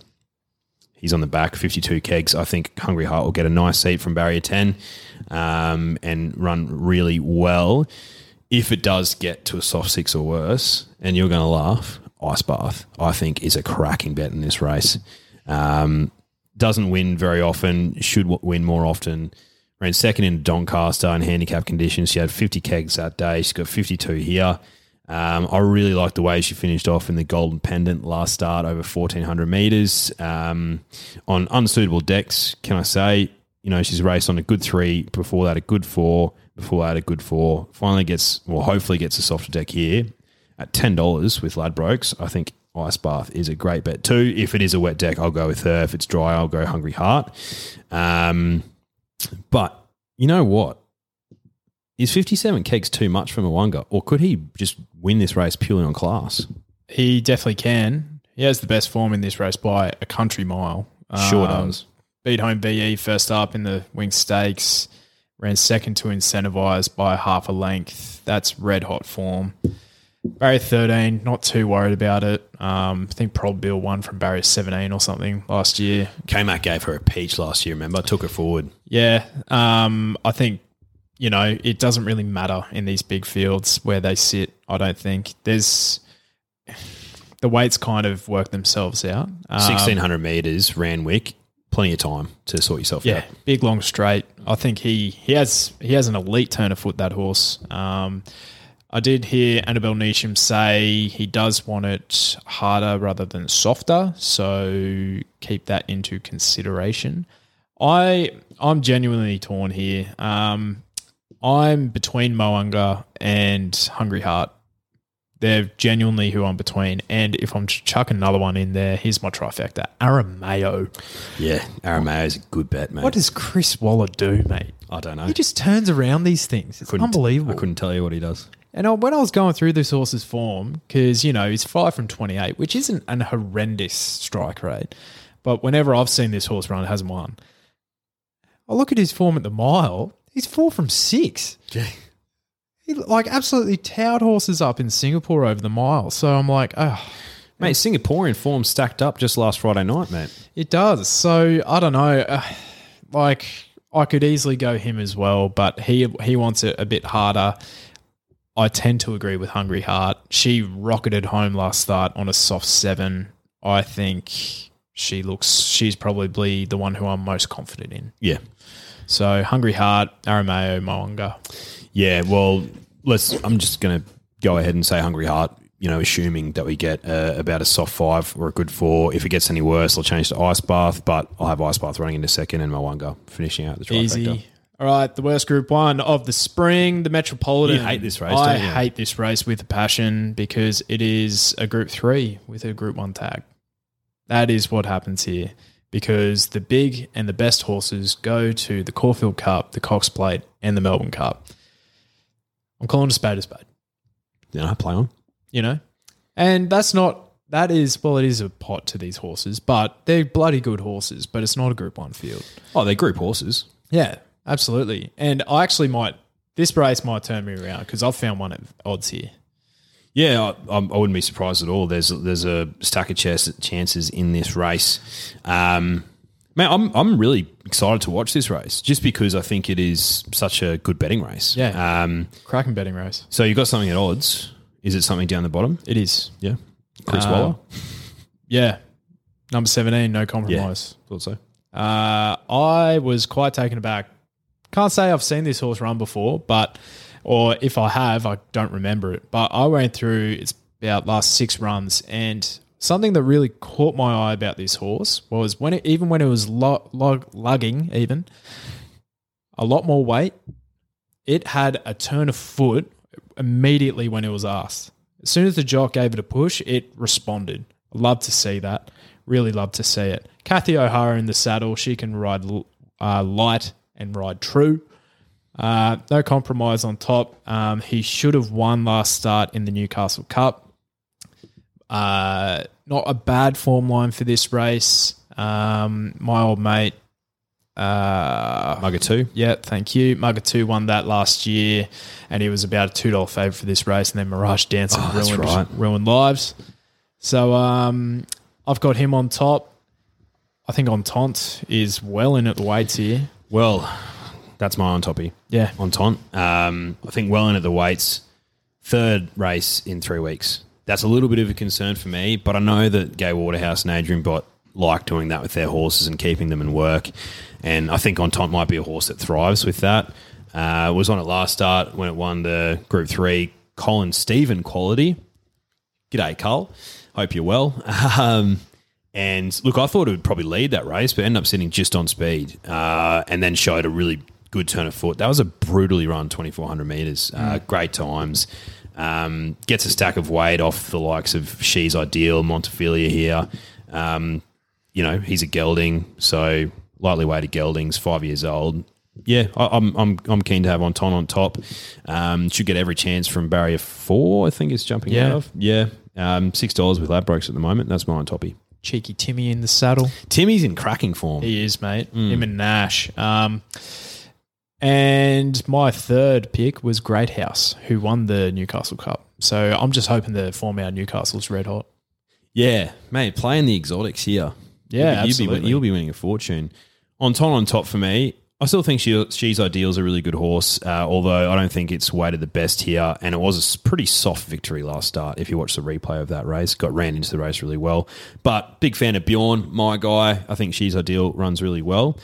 He's on the back, 52 kegs. I think Hungry Heart will get a nice seat from barrier 10 um, and run really well. If it does get to a soft six or worse, and you're going to laugh, Ice Bath, I think, is a cracking bet in this race. Um, doesn't win very often, should win more often. Ran second in Doncaster in handicap conditions. She had 50 kegs that day. She's got 52 here. Um, I really like the way she finished off in the Golden Pendant last start over 1400 meters um, on unsuitable decks. Can I say, you know, she's raced on a good three, before that, a good four, before that, a good four. Finally gets, well, hopefully gets a softer deck here at $10 with Ladbrokes. I think Ice Bath is a great bet too. If it is a wet deck, I'll go with her. If it's dry, I'll go Hungry Heart. Um, but you know what? Is 57 kegs too much for Mo'unga? Or could he just win this race purely on class? He definitely can. He has the best form in this race by a country mile. Sure Um, does. Beat home VE first up in the Winx Stakes. Ran second to Incentivise by half a length. That's red hot form. Barrier 13, not too worried about it. Um, I think Probabeel won from Barrier 17 or something last year. K-Mac gave her a peach last year, remember? Took her forward. Yeah, um, I think you know it doesn't really matter in these big fields where they sit. I don't think there's the weights kind of work themselves out. Um, 1600 metres, Randwick. Plenty of time to sort yourself yeah, out. big long straight. I think he he has he has an elite turn of foot that horse. Um, I did hear Annabel Neasham say he does want it harder rather than softer, so keep that into consideration. I I'm genuinely torn here. Um, I'm between Mo'unga and Hungry Heart. They're genuinely who I'm between. And if I'm to chuck another one in there, here's my trifecta: Aramayo. Yeah, Aramayo is a good bet, mate. What does Chris Waller do, mate? I don't know. He just turns around these things. It's Couldn't- unbelievable. I couldn't tell you what he does. And I, when I was going through this horse's form, because, you know, he's five from 28, which isn't an horrendous strike rate. But whenever I've seen this horse run, it hasn't won. I look at his form at the mile, he's four from six. He like absolutely towed horses up in Singapore over the mile. So I'm like, oh, Mate, Singaporean form stacked up just last Friday night, mate. It does. So I don't know. Uh, like I could easily go him as well, but he he wants it a bit harder. I tend to agree with Hungry Heart. She rocketed home last start on a soft seven. I think she looks. She's probably the one who I'm most confident in. Yeah. So Hungry Heart, Aramayo, Mo'unga. Yeah, well, let's. I'm just going to go ahead and say Hungry Heart. You know, assuming that we get uh, about a soft five or a good four. If it gets any worse, I'll change to Ice Bath. But I'll have Ice Bath running into second and Mo'unga finishing out the trifecta. Easy. All right, the worst Group One of the spring, the Metropolitan. You hate this race, I hate this race with a passion because it is a Group Three with a Group One tag. That is what happens here because the big and the best horses go to the Caulfield Cup, the Cox Plate, and the Melbourne Cup. I'm calling a spade a spade. Know, play on. You know, and that's not. That is well, it is a pot to these horses, but they're bloody good horses. But it's not a Group One field. Oh, they're group horses. Yeah, absolutely. And I actually might this race might turn me around because I've found one at odds here. Yeah, I, I wouldn't be surprised at all. There's there's a stack of chances in this race. Um, man, I'm I'm really excited to watch this race just because I think it is such a good betting race. Yeah. Um, Cracking betting race. so you have got something at odds. Is it something down the bottom? It is. Yeah. Chris Uh, Waller. Yeah. Number 17, no compromise. Thought so. Uh, I was quite taken aback. Can't say I've seen this horse run before, but, or if I have, I don't remember it. But I went through its about last six runs, and something that really caught my eye about this horse was when it, even when it was lugging, even a lot more weight, it had a turn of foot immediately when it was asked. As soon as the jock gave it a push, it responded. Love to see that. Really love to see it. Kathy O'Hara in the saddle. She can ride uh, light and ride true. Uh, no compromise on top. Um, he should have won last start in the Newcastle Cup. Uh, not a bad form line for this race. Um, my old mate, uh, Mugatoo. Yeah, thank you. Mugatoo won that last year, and he was about a two dollar favourite for this race. And then Mirage Dancing Oh, ruined, right. ruined lives. So um, I've got him on top. I think Entente is well in at the weights here. Well, that's my on toppy. Yeah, Entente. Um, I think well in at the weights. Third race in three weeks. That's a little bit of a concern for me, but I know that Gai Waterhouse and Adrian Bott like doing that with their horses and keeping them in work. And I think on Entente might be a horse that thrives with that. Uh, was on it last start when it won the Group 3 Colin Stephen quality. G'day, Cole. Hope you're well. Um, and look, I thought it would probably lead that race, but ended up sitting just on speed uh, and then showed a really good turn of foot. That was a brutally run 2,400 metres. Uh, Great times. Um, gets a stack of weight off the likes of She's Ideal, Montefilia here. Um, you know, he's a gelding, so lightly weighted geldings, five years old. Yeah, I, I'm I'm I'm keen to have Entente on top. Um, should get every chance from barrier four. I think it's jumping Yeah. out of. Yeah, um, six dollars with Ladbrokes at the moment. That's my on toppy. cheeky Timmy in the saddle. Timmy's in cracking form. He is, mate. Him and Nash. Um, and my third pick was Great House, who won the Newcastle Cup. So I'm just hoping the form out Newcastle's red hot. Yeah, mate, playing the exotics here. Yeah, you'll be, you'll be, absolutely. you'll be winning a fortune. Entente on top for me. I still think she, she's ideal is a really good horse, uh, although I don't think it's weighted the best here. And it was a pretty soft victory last start. If you watch the replay of that race, got ran into the race really well. But big fan of Bjorn, my guy. I think she's ideal, runs really well.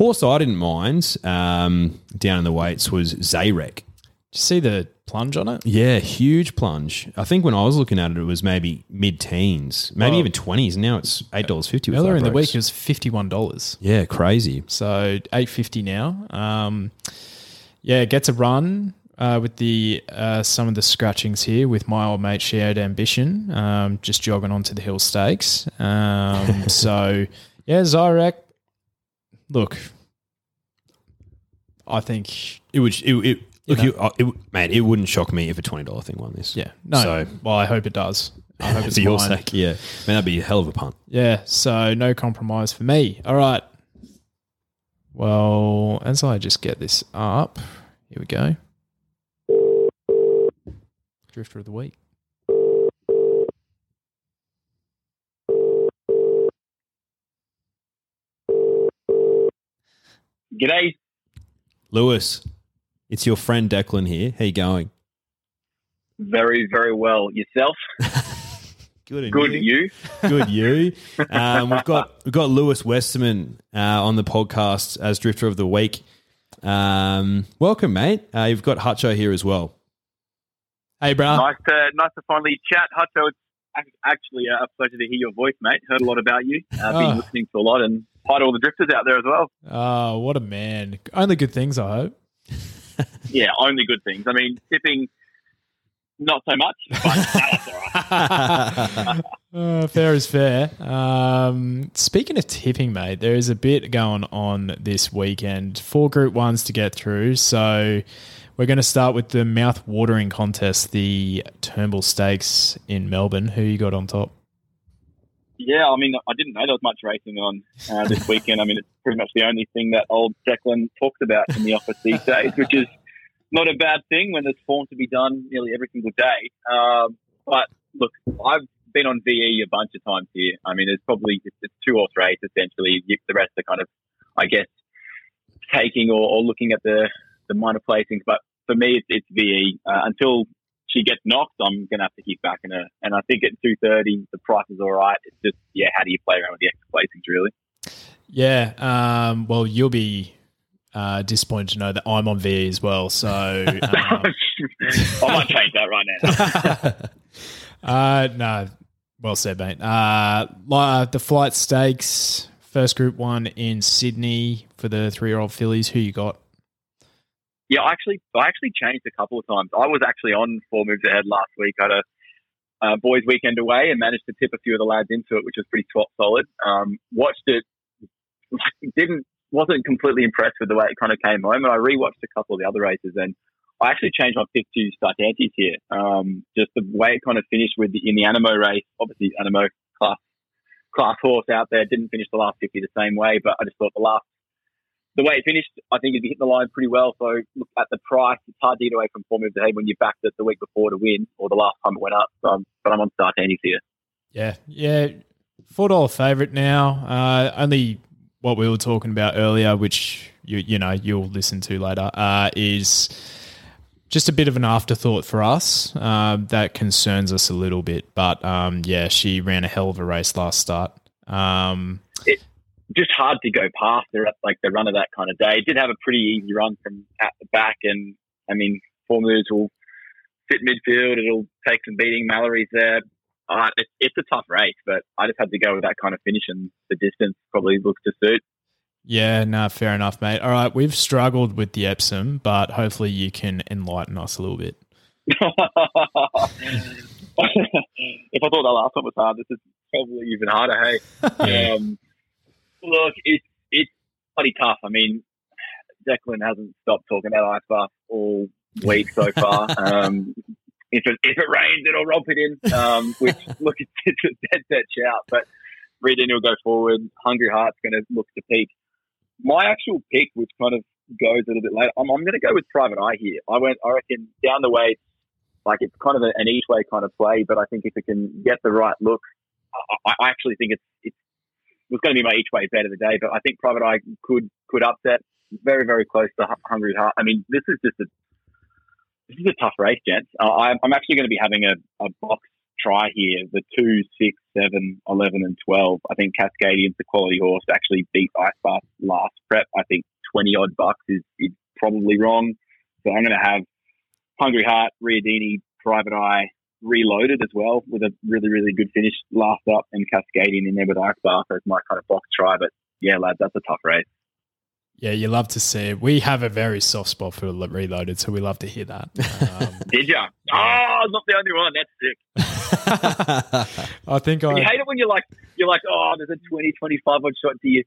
Horse I didn't mind um, down in the weights was Zayrek. Did you see the plunge on it? Yeah, huge plunge. I think when I was looking at it, it was maybe mid teens, maybe Well- even twenties. Now it's eight dollars fifty. Earlier in the week, it was $51. yeah, crazy. So 850 now. Um, yeah, gets a run uh, with the uh, some of the scratchings here with my old mate Shared Ambition, um, just jogging onto the hill stakes. Um, so yeah, Zyrek. Look, I think It would. It, it, look, know. you, uh, it, man, it wouldn't shock me if a twenty dollar thing won this. yeah. No, So well, I hope it does. I hope it's for your mine. sake, yeah, man, that'd be a hell of a punt. Yeah, so no compromise for me. All right. Well, as I just get this up, here we go. Drifter of the week. G'day. Lewis, it's your friend Declan here. How you going? Very, very well. Yourself? Good. Good. You? Good, you. Um, we've got we've got Lewis Westerman uh, on the podcast as Drifter of the Week. Um, welcome, mate. Uh, you've got Hutcho here as well. Hey, bro. Nice to nice to finally chat. Hutcho, it's actually a pleasure to hear your voice, mate. Heard a lot about you. Uh, been Oh. listening to a lot, and hi to all the drifters out there as well. Oh, what a man. Only good things, I hope. Yeah, only good things. I mean, tipping, not so much, but that's all right. Uh, fair is fair. Um, speaking of tipping, mate, there is a bit going on this weekend. Four Group Ones to get through. So we're going to start with the mouth-watering contest, the Turnbull Stakes in Melbourne. Who you got on top? Yeah, I mean, I didn't know there was much racing on uh, this weekend. I mean, it's pretty much the only thing that old Declan talks about in the office these days, which is not a bad thing when there's form to be done nearly every single day. Um, but look, I've been on VE a bunch of times here. I mean, it's probably it's, it's two horse race essentially. The rest are kind of, I guess, taking or, or looking at the the minor placings. But for me, it's, it's VE uh, until she gets knocked, I'm going to have to keep backing her. And I think at 230, the price is all right. It's just, yeah, how do you play around with the extra placings, really? Yeah. Um, well, you'll be uh, disappointed to know that I'm on VE as well. So um, I might change that right now. Uh, no, well said, mate. Uh, the flight stakes, first group one in Sydney for the three-year-old fillies. Who you got? Yeah, I actually, I actually changed a couple of times. I was actually on four moves ahead last week. I had a uh, boys' weekend away and managed to tip a few of the lads into it, which was pretty solid. Um, watched it, didn't wasn't completely impressed with the way it kind of came home, and I rewatched a couple of the other races, and I actually changed my pick to Startantes here. Um, just the way it kind of finished with the, in the Anamoe race, obviously Anamoe class class horse out there didn't finish the last fifty the same way, but I just thought the last the way it finished, I think it'd be hitting the line pretty well. So look at the price. It's hard to get away from four moves ahead when you backed it the week before to win or the last time it went up. So, but I'm on Startantes here. Yeah, yeah, four dollar favorite now. Uh, only what we were talking about earlier, which you you know you'll listen to later, uh, is just a bit of an afterthought for us uh, that concerns us a little bit. But um, yeah, she ran a hell of a race last start. Um, it, just hard to go past at like the run of that kind of day. Did have a pretty easy run from at the back, and I mean, four moves will fit midfield. It'll take some beating. Mallory's there. Uh, it's, it's a tough race, but I just had to go with that kind of finish, and the distance probably looks to suit. Yeah, no, fair enough, mate. All right, we've struggled with the Epsom, but hopefully you can enlighten us a little bit. if I thought that last one was hard, this is probably even harder. Hey, um, look, it's it's pretty tough. I mean, Declan hasn't stopped talking about ice bath all week so far. um, if it if it rains, it'll romp it in. Um, which look, it's, it's a dead set shout, but Reed will go forward. Hungry Heart's going to look to peak. My actual pick, which kind of goes a little bit later, I'm, I'm going to go with Private Eye here. I went, I reckon, down the way. Like it's kind of an each way kind of play, but I think if it can get the right look, I, I actually think it's it's was going to be my each way bet of the day. But I think Private Eye could could upset. Very very close to Hungry Heart. I mean, this is just a this is a tough race, gents. Uh, I'm, I'm actually going to be having a, a box try here. The two, six, seven, 11, and 12. I think Cascadian's the quality horse actually beat Ice Bath last prep. I think 20 odd bucks is, is probably wrong. So I'm going to have Hungry Heart, Riodini, Private Eye reloaded as well with a really, really good finish last up and Cascadian in there with Ice Bath as my kind of box try. But yeah, lads, that's a tough race. Yeah, you love to see it. We have a very soft spot for Reloaded, so we love to hear that. Um, Did you? Oh, not the only one. That's sick. I think I. You hate it when you're like, you're like, oh, there's a 20, 25 odd shot. to you,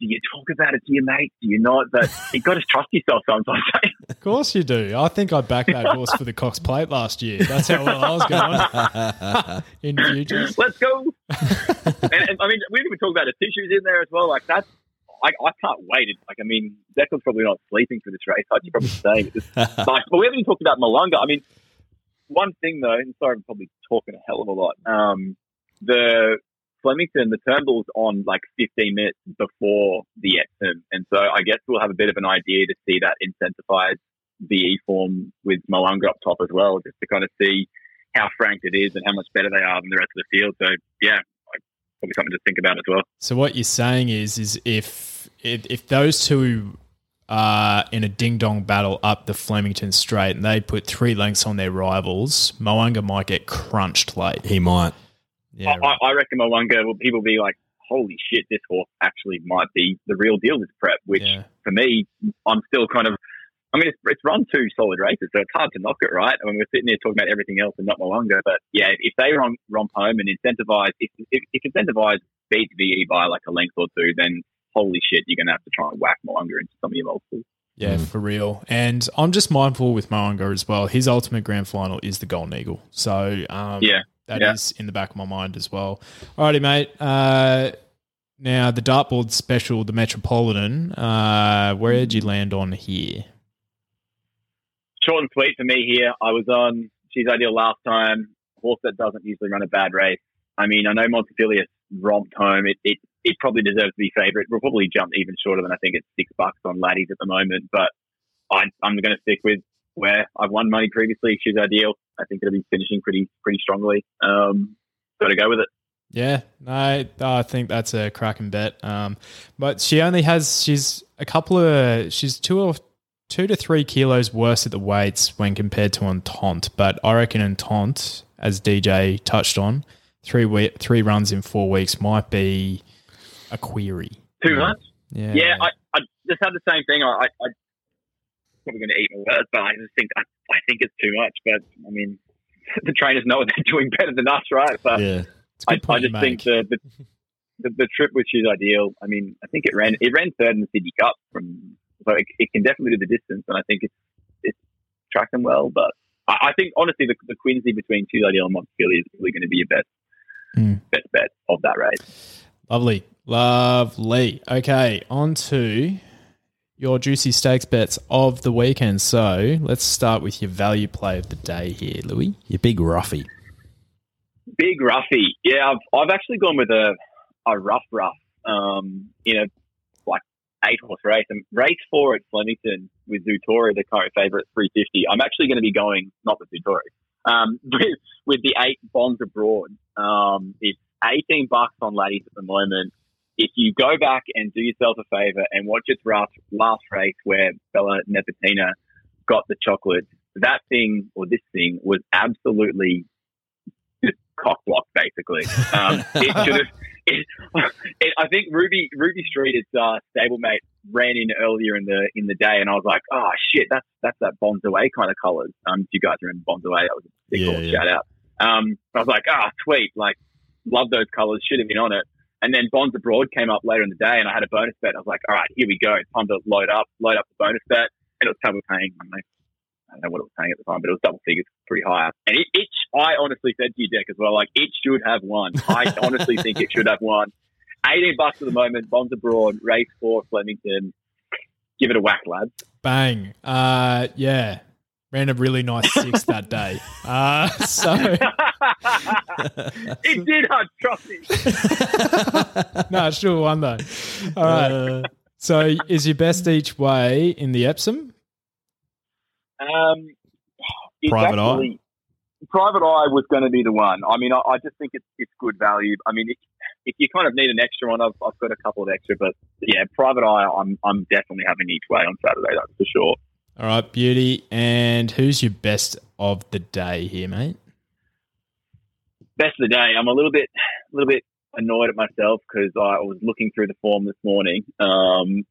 do you talk about it to your mate? Do you not? But you got to trust yourself sometimes. of course you do. I think I backed that horse for the Cox Plate last year. That's how well I was going in futures. Let's go. and, and, I mean, we didn't even talk about the tissues in there as well. Like that's I, I can't wait. It. Like, I mean, Declan's probably not sleeping for this race. I should probably say. Just, like, but we haven't even talked about Malunga. I mean, one thing though, and sorry, I'm probably talking a hell of a lot. Um, the Flemington, the Turnbull's on like 15 minutes before the Epsom, and so I guess we'll have a bit of an idea to see that Incentivise VE form with Malunga up top as well, just to kind of see how franked it is and how much better they are than the rest of the field. So yeah, probably something to think about as well. So what you're saying is, is if if, if those two are in a ding dong battle up the Flemington Straight and they put three lengths on their rivals, Mo'unga might get crunched late. He might. Yeah, I, right. I reckon Mo'unga will people be like, holy shit, this horse actually might be the real deal this prep, which yeah. for me, I'm still kind of I mean, it's, it's run two solid races, so it's hard to knock it, right? I mean, we're sitting here talking about everything else and not Mo'unga, but yeah, if they run, romp home and Incentivise, if, if, if Incentivise beat VE by like a length or two, then holy shit, you're going to have to try and whack Mo'unga into some of your multiples. Yeah, mm. for real. And I'm just mindful with Mo'unga as well. His ultimate grand final is the Golden Eagle. So, um, yeah, that yeah. is in the back of my mind as well. Alrighty, mate. Uh, now, the dartboard special, the Metropolitan, uh, where did you land on here? short and sweet for me here. I was on She's Ideal last time. Horse that doesn't usually run a bad race. I mean, I know Montefilia romped home. It, it, it probably deserves to be favourite. We'll probably jump even shorter than I think it's six bucks on laddies at the moment. But I, I'm going to stick with where I've won money previously. She's Ideal. I think it'll be finishing pretty pretty strongly. Um, got to go with it. Yeah, no, I think that's a cracking bet. Um, but she only has she's a couple of she's two or two to three kilos worse at the weights when compared to Entente. But I reckon Entente, as DJ touched on, three we- three runs in four weeks might be a query. Too much? Yeah. Yeah, I, I just had the same thing. I, I, I probably going to eat my words, but I just think I, I think it's too much. But I mean, the trainers know what they're doing better than us, right? But Yeah. It's a I, good I just think the, the the the trip, which is ideal. I mean, I think it ran it ran third in the Sydney Cup from, so it, it can definitely do the distance, and I think it's it's tracking well. But I, I think honestly, the, the Quincy between Two Ideal and Montpellier is really going to be your best Hmm. best bet of that race. Lovely. Lovely. Okay, on to your juicy stakes bets of the weekend. So let's start with your value play of the day here, Lewis. You big roughy. Big roughy. Yeah, I've, I've actually gone with a, a rough rough um, in a like eight horse race. And race four at Flemington with Zutori, the current favourite, 350. I'm actually going to be going, not with Zutori, um, with, with the eight bonds abroad. Um, it's 18 bucks on ladies at the moment. If you go back and do yourself a favour and watch its last, last race where Bella Nepotina got the chocolate, that thing or this thing was absolutely just cock blocked, basically. Um, it should have. It, it, I think Ruby Ruby Street, its uh, stablemate, ran in earlier in the in the day, and I was like, "Oh shit, that's that's that Bonds Away kind of colours." Um, if you guys remember Bonds Away, that was a big Yeah, cool yeah. shout out. Um, I was like, "Ah, sweet, like love those colours, should have been on it." And then Bonds Abroad came up later in the day, and I had a bonus bet. I was like, "All right, here we go, It's time to load up, load up the bonus bet." And it was covered paying, I don't know, I don't know what it was paying at the time, but it was double figures, pretty high. And it, it, I honestly said to you, Deck, as well, like it should have won. I honestly think it should have won. 18 bucks at the moment, Bonds Abroad, race four, Flemington. Give it a whack, lads. Bang. Uh, yeah. Ran a really nice six that day. Uh, so it did, hard, trust me. no, it still won though. All right. So is your best each way in the Epsom? Um, it's Private Eye? Private Eye was going to be the one. I mean, I, I just think it's, it's good value. I mean, if, if you kind of need an extra one, I've, I've got a couple of extra, but yeah, Private Eye, I'm, I'm definitely having each way on Saturday, that's for sure. All right, beauty. And who's your best of the day here, mate? best of the day. I'm a little bit, a little bit annoyed at myself because I was looking through the form this morning. Um,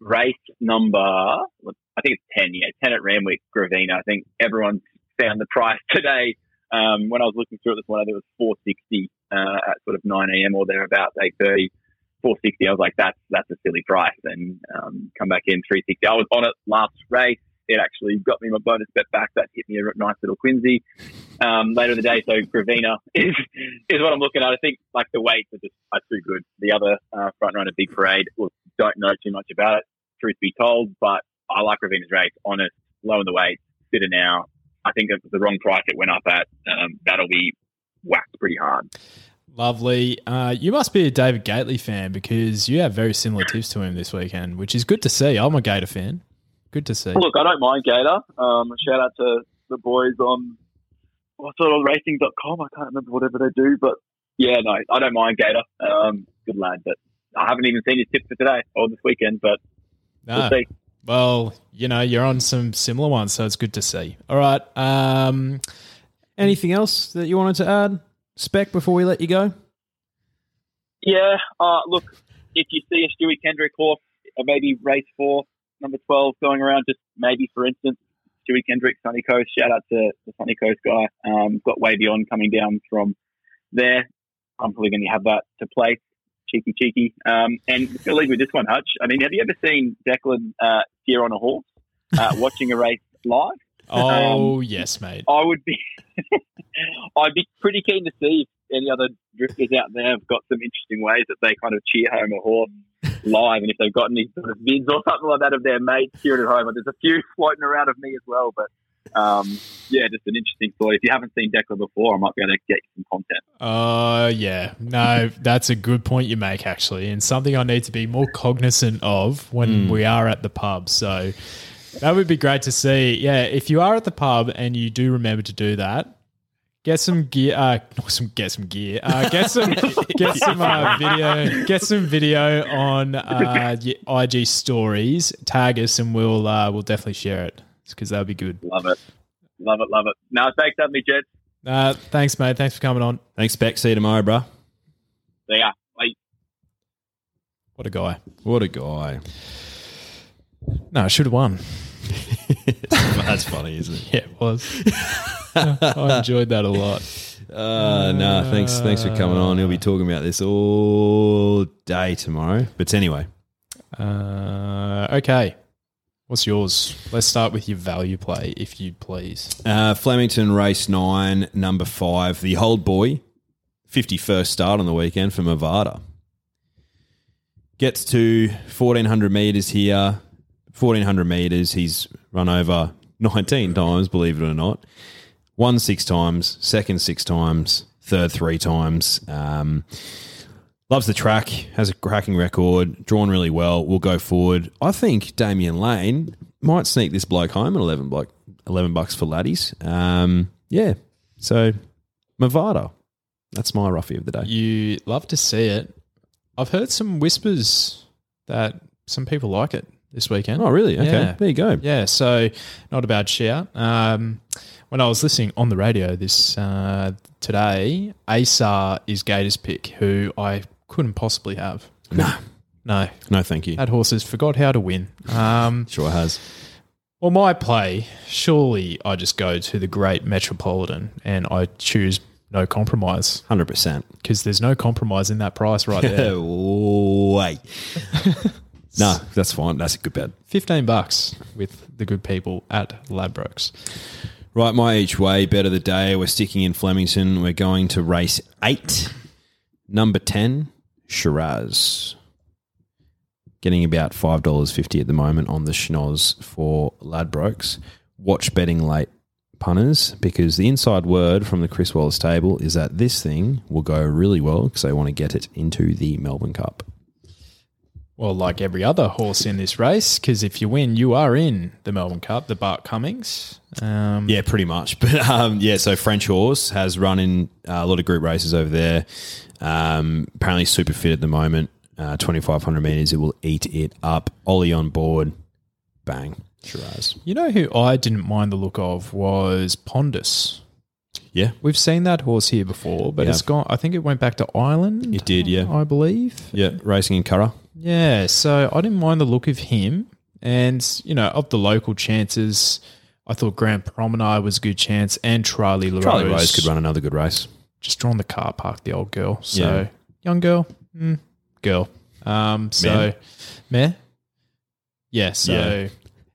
race number, I think it's ten. Yeah, ten at Randwick, Gravina. I think everyone's found the price today. Um, when I was looking through it this morning, it was 460 uh, at sort of 9 a.m. or thereabouts, 8:30. 460. I was like, that's that's a silly price. And um, come back in 360. I was on it last race. It actually got me my bonus bet back. That hit me a nice little Quincy um, later in the day. So Gravina is is what I'm looking at. I think like the weights are just are too good. The other uh, front runner, Big Parade, well, don't know too much about it. Truth be told, but I like Gravina's race. Honest, low in the weight, fitter now. I think the wrong price it went up at. Um, that'll be whacked pretty hard. Lovely. Uh, you must be a David Gately fan because you have very similar tips to him this weekend, which is good to see. I'm a Gator fan. Good to see. Look, I don't mind Gator. Um, shout out to the boys on what's it on racing.com. I can't remember whatever they do, but yeah, no, I don't mind Gator. Um, good lad, but I haven't even seen his tip for today or this weekend, but No. we'll see. Well, you know, you're on some similar ones, so it's good to see. All right. Um, Anything else that you wanted to add, Spec, before we let you go? Yeah, uh, look, if you see a Stewie Kendrick horse, or maybe race four, number 12, going around, just maybe for instance, Stewie Kendrick, Sunny Coast, shout out to the Sunny Coast guy. Um, got way beyond coming down from there. I'm probably going to have that to play. Cheeky, cheeky. Um, and to leave with this one, Hutch. I mean, have you ever seen Declan uh, steer on a horse, uh, watching a race live? oh, yes, mate. I would be, I'd be pretty keen to see if any other drifters out there have got some interesting ways that they kind of cheer home a horse live, and if they've got any sort of vids or something like that of their mates here at home. There's a few floating around of me as well, but um, yeah, just an interesting thought. If you haven't seen Declan before, I might be able to get you some content. Oh, yeah. No, that's a good point you make, actually, and something I need to be more cognizant of when we are at the pub. So that would be great to see. Yeah, if you are at the pub and you do remember to do that, get some gear. Uh, not some get some gear. Uh, get some get some uh, video. Get some video on uh, IG stories. Tag us, and we'll uh, we'll definitely share it because that would be good. Love it, love it, love it. Now, thanks, for having me, Jets. Uh, thanks, mate. Thanks for coming on. Thanks, Spec. See you tomorrow, bro. There you are. Bye. What a guy. What a guy. No, I should have won. That's funny, isn't it? Yeah, it was. I enjoyed that a lot. Uh, no, thanks, thanks for coming on. He'll be talking about this all day tomorrow. But anyway, Uh, okay. What's yours? Let's start with your value play, if you'd please. uh, Flemington race nine, number five, the old boy, fifty first start on the weekend for Mavada. Gets to fourteen hundred meters here. Fourteen hundred meters, he's run over nineteen times. Believe it or not, won six times, second six times, third three times. Um, Loves the track, has a cracking record, drawn really well, will go forward. I think Damian Lane might sneak this bloke home at 11, bloke, 11 bucks for laddies. Um, yeah, so Mavada. That's my roughie of the day. You love to see it. I've heard some whispers that some people like it this weekend. Oh, really? Okay, Yeah. there you go. Yeah, so not a bad shout. Um, when I was listening on the radio this uh, today, Asar is Gators pick, who I couldn't possibly have. No, No, no, thank you. that horses forgot how to win. Um, Sure has. well, my play, surely I just go to the great Metropolitan and I choose no compromise 100%. because there's no compromise in that price right there. Wait. no, that's fine. That's a good bet. 15 bucks with the good people at Ladbrokes. Right, my each way bet of the day. We're sticking in Flemington. We're going to race eight, number 10, Shiraz. Getting about $5.50 at the moment on the schnoz for Ladbrokes. Watch betting late punters because the inside word from the Chris Wallace table is that this thing will go really well because they want to get it into the Melbourne Cup. Well, like every other horse in this race, because if you win, you are in the Melbourne Cup, the Bart Cummings. Um, Yeah, pretty much. But um, yeah, so French Horse has run in uh, a lot of group races over there. Um, apparently, super fit at the moment. Uh, 2,500 meters, it will eat it up. Ollie on board, bang, Shiraz. You know who I didn't mind the look of was Pondus. Yeah, We've seen that horse here before, but Yeah. it's gone. I think it went back to Ireland. it did. Yeah, I believe. yeah, racing in Curragh. Yeah, so I didn't mind the look of him. And, you know, of the local chances, I thought Grand Promenade was a good chance and Charlie LaRose. Charlie Rose could run another good race. Just drawn the car park, the old girl. So, Yeah. young girl, mm, girl. Um, so, meh. Yeah, so, Yeah.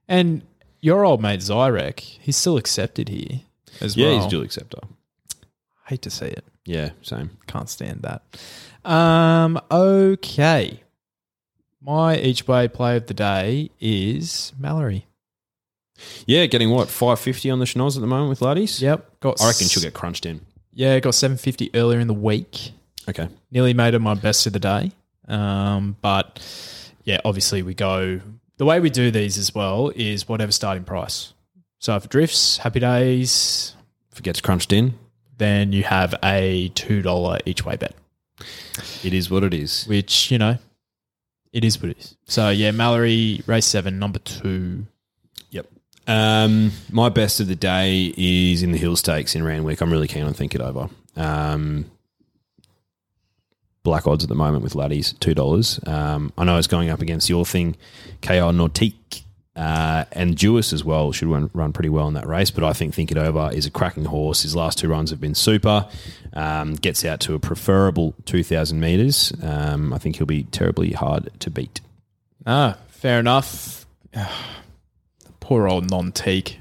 and your old mate Zyrek, he's still accepted here as Yeah, well. he's dual acceptor. Hate to see it. Yeah, same. Can't stand that. Um, okay. My each way play of the day is Mallory. Yeah, getting what five fifty on the schnoz at the moment with laddies. Yep. Got I reckon s- she'll get crunched in. Yeah, got 750 earlier in the week. Okay, Nearly made it my best of the day. Um, but yeah, obviously we go the way we do these as well is whatever starting price. So if it drifts, happy days, if it gets crunched in, then you have a two dollar each way bet. it is what it is. Which, you know, it is what it is. So yeah, Mallory, race seven, number two. Yep. Um, my best of the day is in the Hill Stakes in Randwick. I'm really keen on Think It Over. Um, black odds at the moment with laddies, two dollars. Um, I know it's going up against your thing, KR Nautique. Uh, and Jewis as well should run, run pretty well in that race, but I think Think It Over is a cracking horse. His last two runs have been super. Um, gets out to a preferable 2,000 metres. Um, I think he'll be terribly hard to beat. Ah, fair enough. Poor old non teak.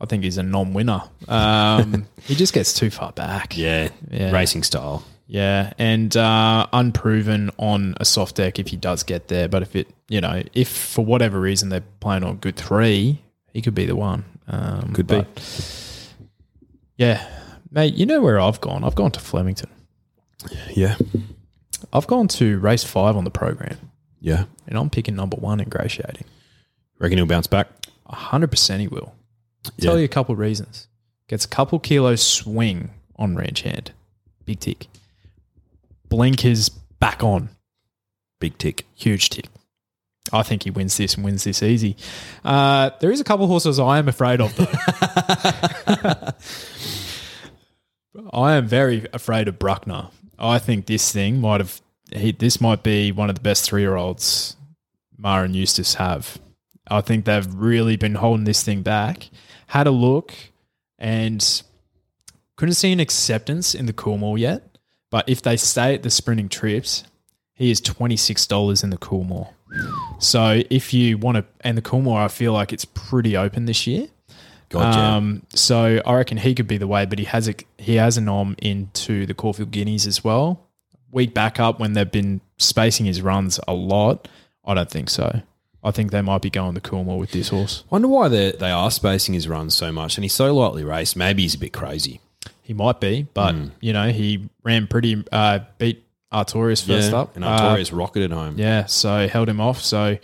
I think he's a non winner. Um, he just gets too far back. Yeah, Yeah. racing style. Yeah, and uh, unproven on a soft deck if he does get there. But if it, you know, if for whatever reason they're playing on good three, he could be the one. Um, Could be. Yeah, mate. You know where I've gone? I've gone to Flemington. Yeah, I've gone to race five on the program, yeah. and I'm picking number one, ingratiating. Reckon he'll bounce back. A hundred percent, he will. Yeah. Tell you a couple of reasons. Gets a couple kilos swing on ranch hand, big tick. Blinkers back on, Big tick. huge tick. I think he wins this and wins this easy. Uh, there is a couple of horses I am afraid of, though. I am very afraid of Bruckner. I think this thing might have. He, this might be one of the best three-year-olds Maher and Eustace have. I think they've really been holding this thing back. Had a look, and couldn't see an acceptance in the Coolmore yet, but if they stay at the sprinting trips, he is twenty six dollars in the Coolmore. So if you want to, and the Coolmore, I feel like it's pretty open this year. Gotcha. Um, so I reckon he could be the way, but he has a he has a nom into the Caulfield Guineas as well. Week back up when they've been spacing his runs a lot. I don't think so. I think they might be going the Coolmore with this horse. Wonder why they they are spacing his runs so much, and he's so lightly raced. Maybe he's a bit crazy. He might be, but you know he ran pretty uh, beat Artorias first up, and Uh, Artorias rocketed home. yeah, so held him off. So,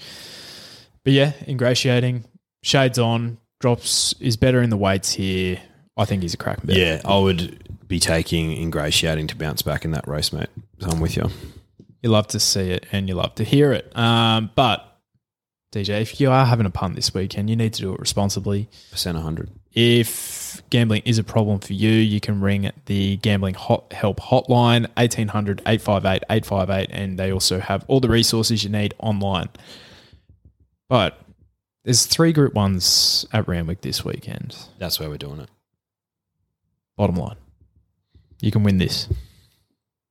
but yeah, ingratiating, shades on, drops is better in the weights here. I think he's a crack bet. Yeah, I would be taking ingratiating to bounce back in that race, mate. So I'm with you. You love to see it and you love to hear it. Um, but DJ, if you are having a punt this weekend, you need to do it responsibly. Percent 100. If gambling is a problem for you, you can ring the gambling hot help hotline 1800 858 858 and they also have all the resources you need online. But there's three group ones at Randwick this weekend. That's where we're doing it. Bottom line, you can win this.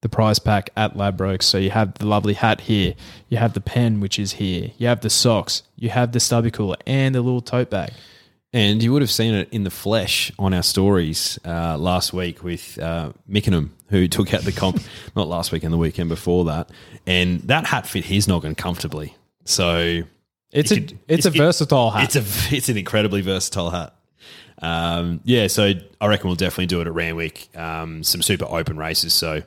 The prize pack at Ladbrokes. So you have the lovely hat here, you have the pen, which is here, you have the socks, you have the stubby cooler, and the little tote bag. And you would have seen it in the flesh on our stories uh, last week with uh, Mickenham, who took out the comp, not last week and the weekend before that. And that hat fit his noggin comfortably. So It's a could- it's a it- versatile hat. It's a it's an incredibly versatile hat. Um, yeah, so I reckon we'll definitely do it at Randwick. Um, some super open races. So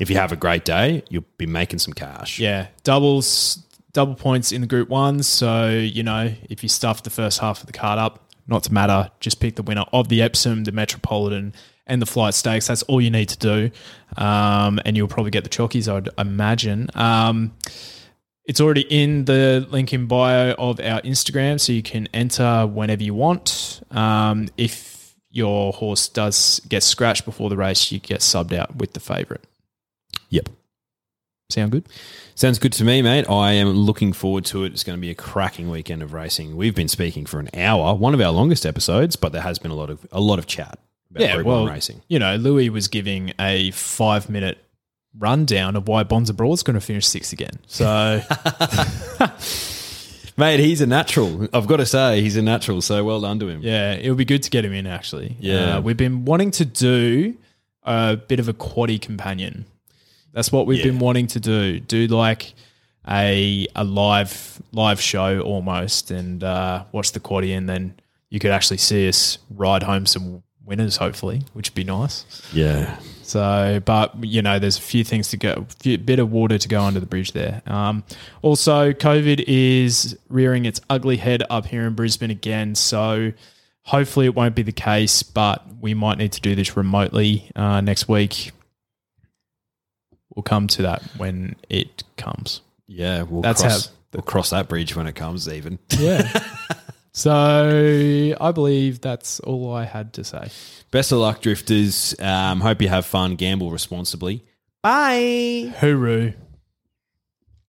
if you have a great day, you'll be making some cash. Yeah, doubles, double points in the group ones. So you know, if you stuff the first half of the card up, not to matter. Just pick the winner of the Epsom, the Metropolitan, and the Flight Stakes. That's all you need to do, um, and you'll probably get the chockies. I'd imagine. Um, it's already in the link in bio of our Instagram, so you can enter whenever you want. Um, if your horse does get scratched before the race, you get subbed out with the favourite. Yep. Sound good? Sounds good to me, mate. I am looking forward to it. It's going to be a cracking weekend of racing. We've been speaking for an hour, one of our longest episodes, but there has been a lot of a lot of chat about Yeah, Group well, One racing. you know, Lewis was giving a five minute rundown of why Bonds Abroad's going to finish sixth again. So, Mate, he's a natural. I've got to say, he's a natural. So well done to him. yeah, it would be good to get him in, actually. Yeah. Uh, we've been wanting to do a bit of a quaddy companion. That's what we've Yeah. been wanting to do. Do like a a live live show almost and uh, watch the quaddy and then you could actually see us ride home some winners, hopefully, which would be nice. Yeah. So, but you know, there's a few things to go, few, bit of water to go under the bridge there. Um, also, COVID is rearing its ugly head up here in Brisbane again. So, hopefully, it won't be the case, but we might need to do this remotely uh, next week. We'll come to that when it comes. Yeah. We'll That's cross, how- we'll cross that bridge when it comes, even. Yeah. so, I believe that's all I had to say. Best of luck, drifters. Um, hope you have fun. Gamble responsibly. Bye. Hooroo.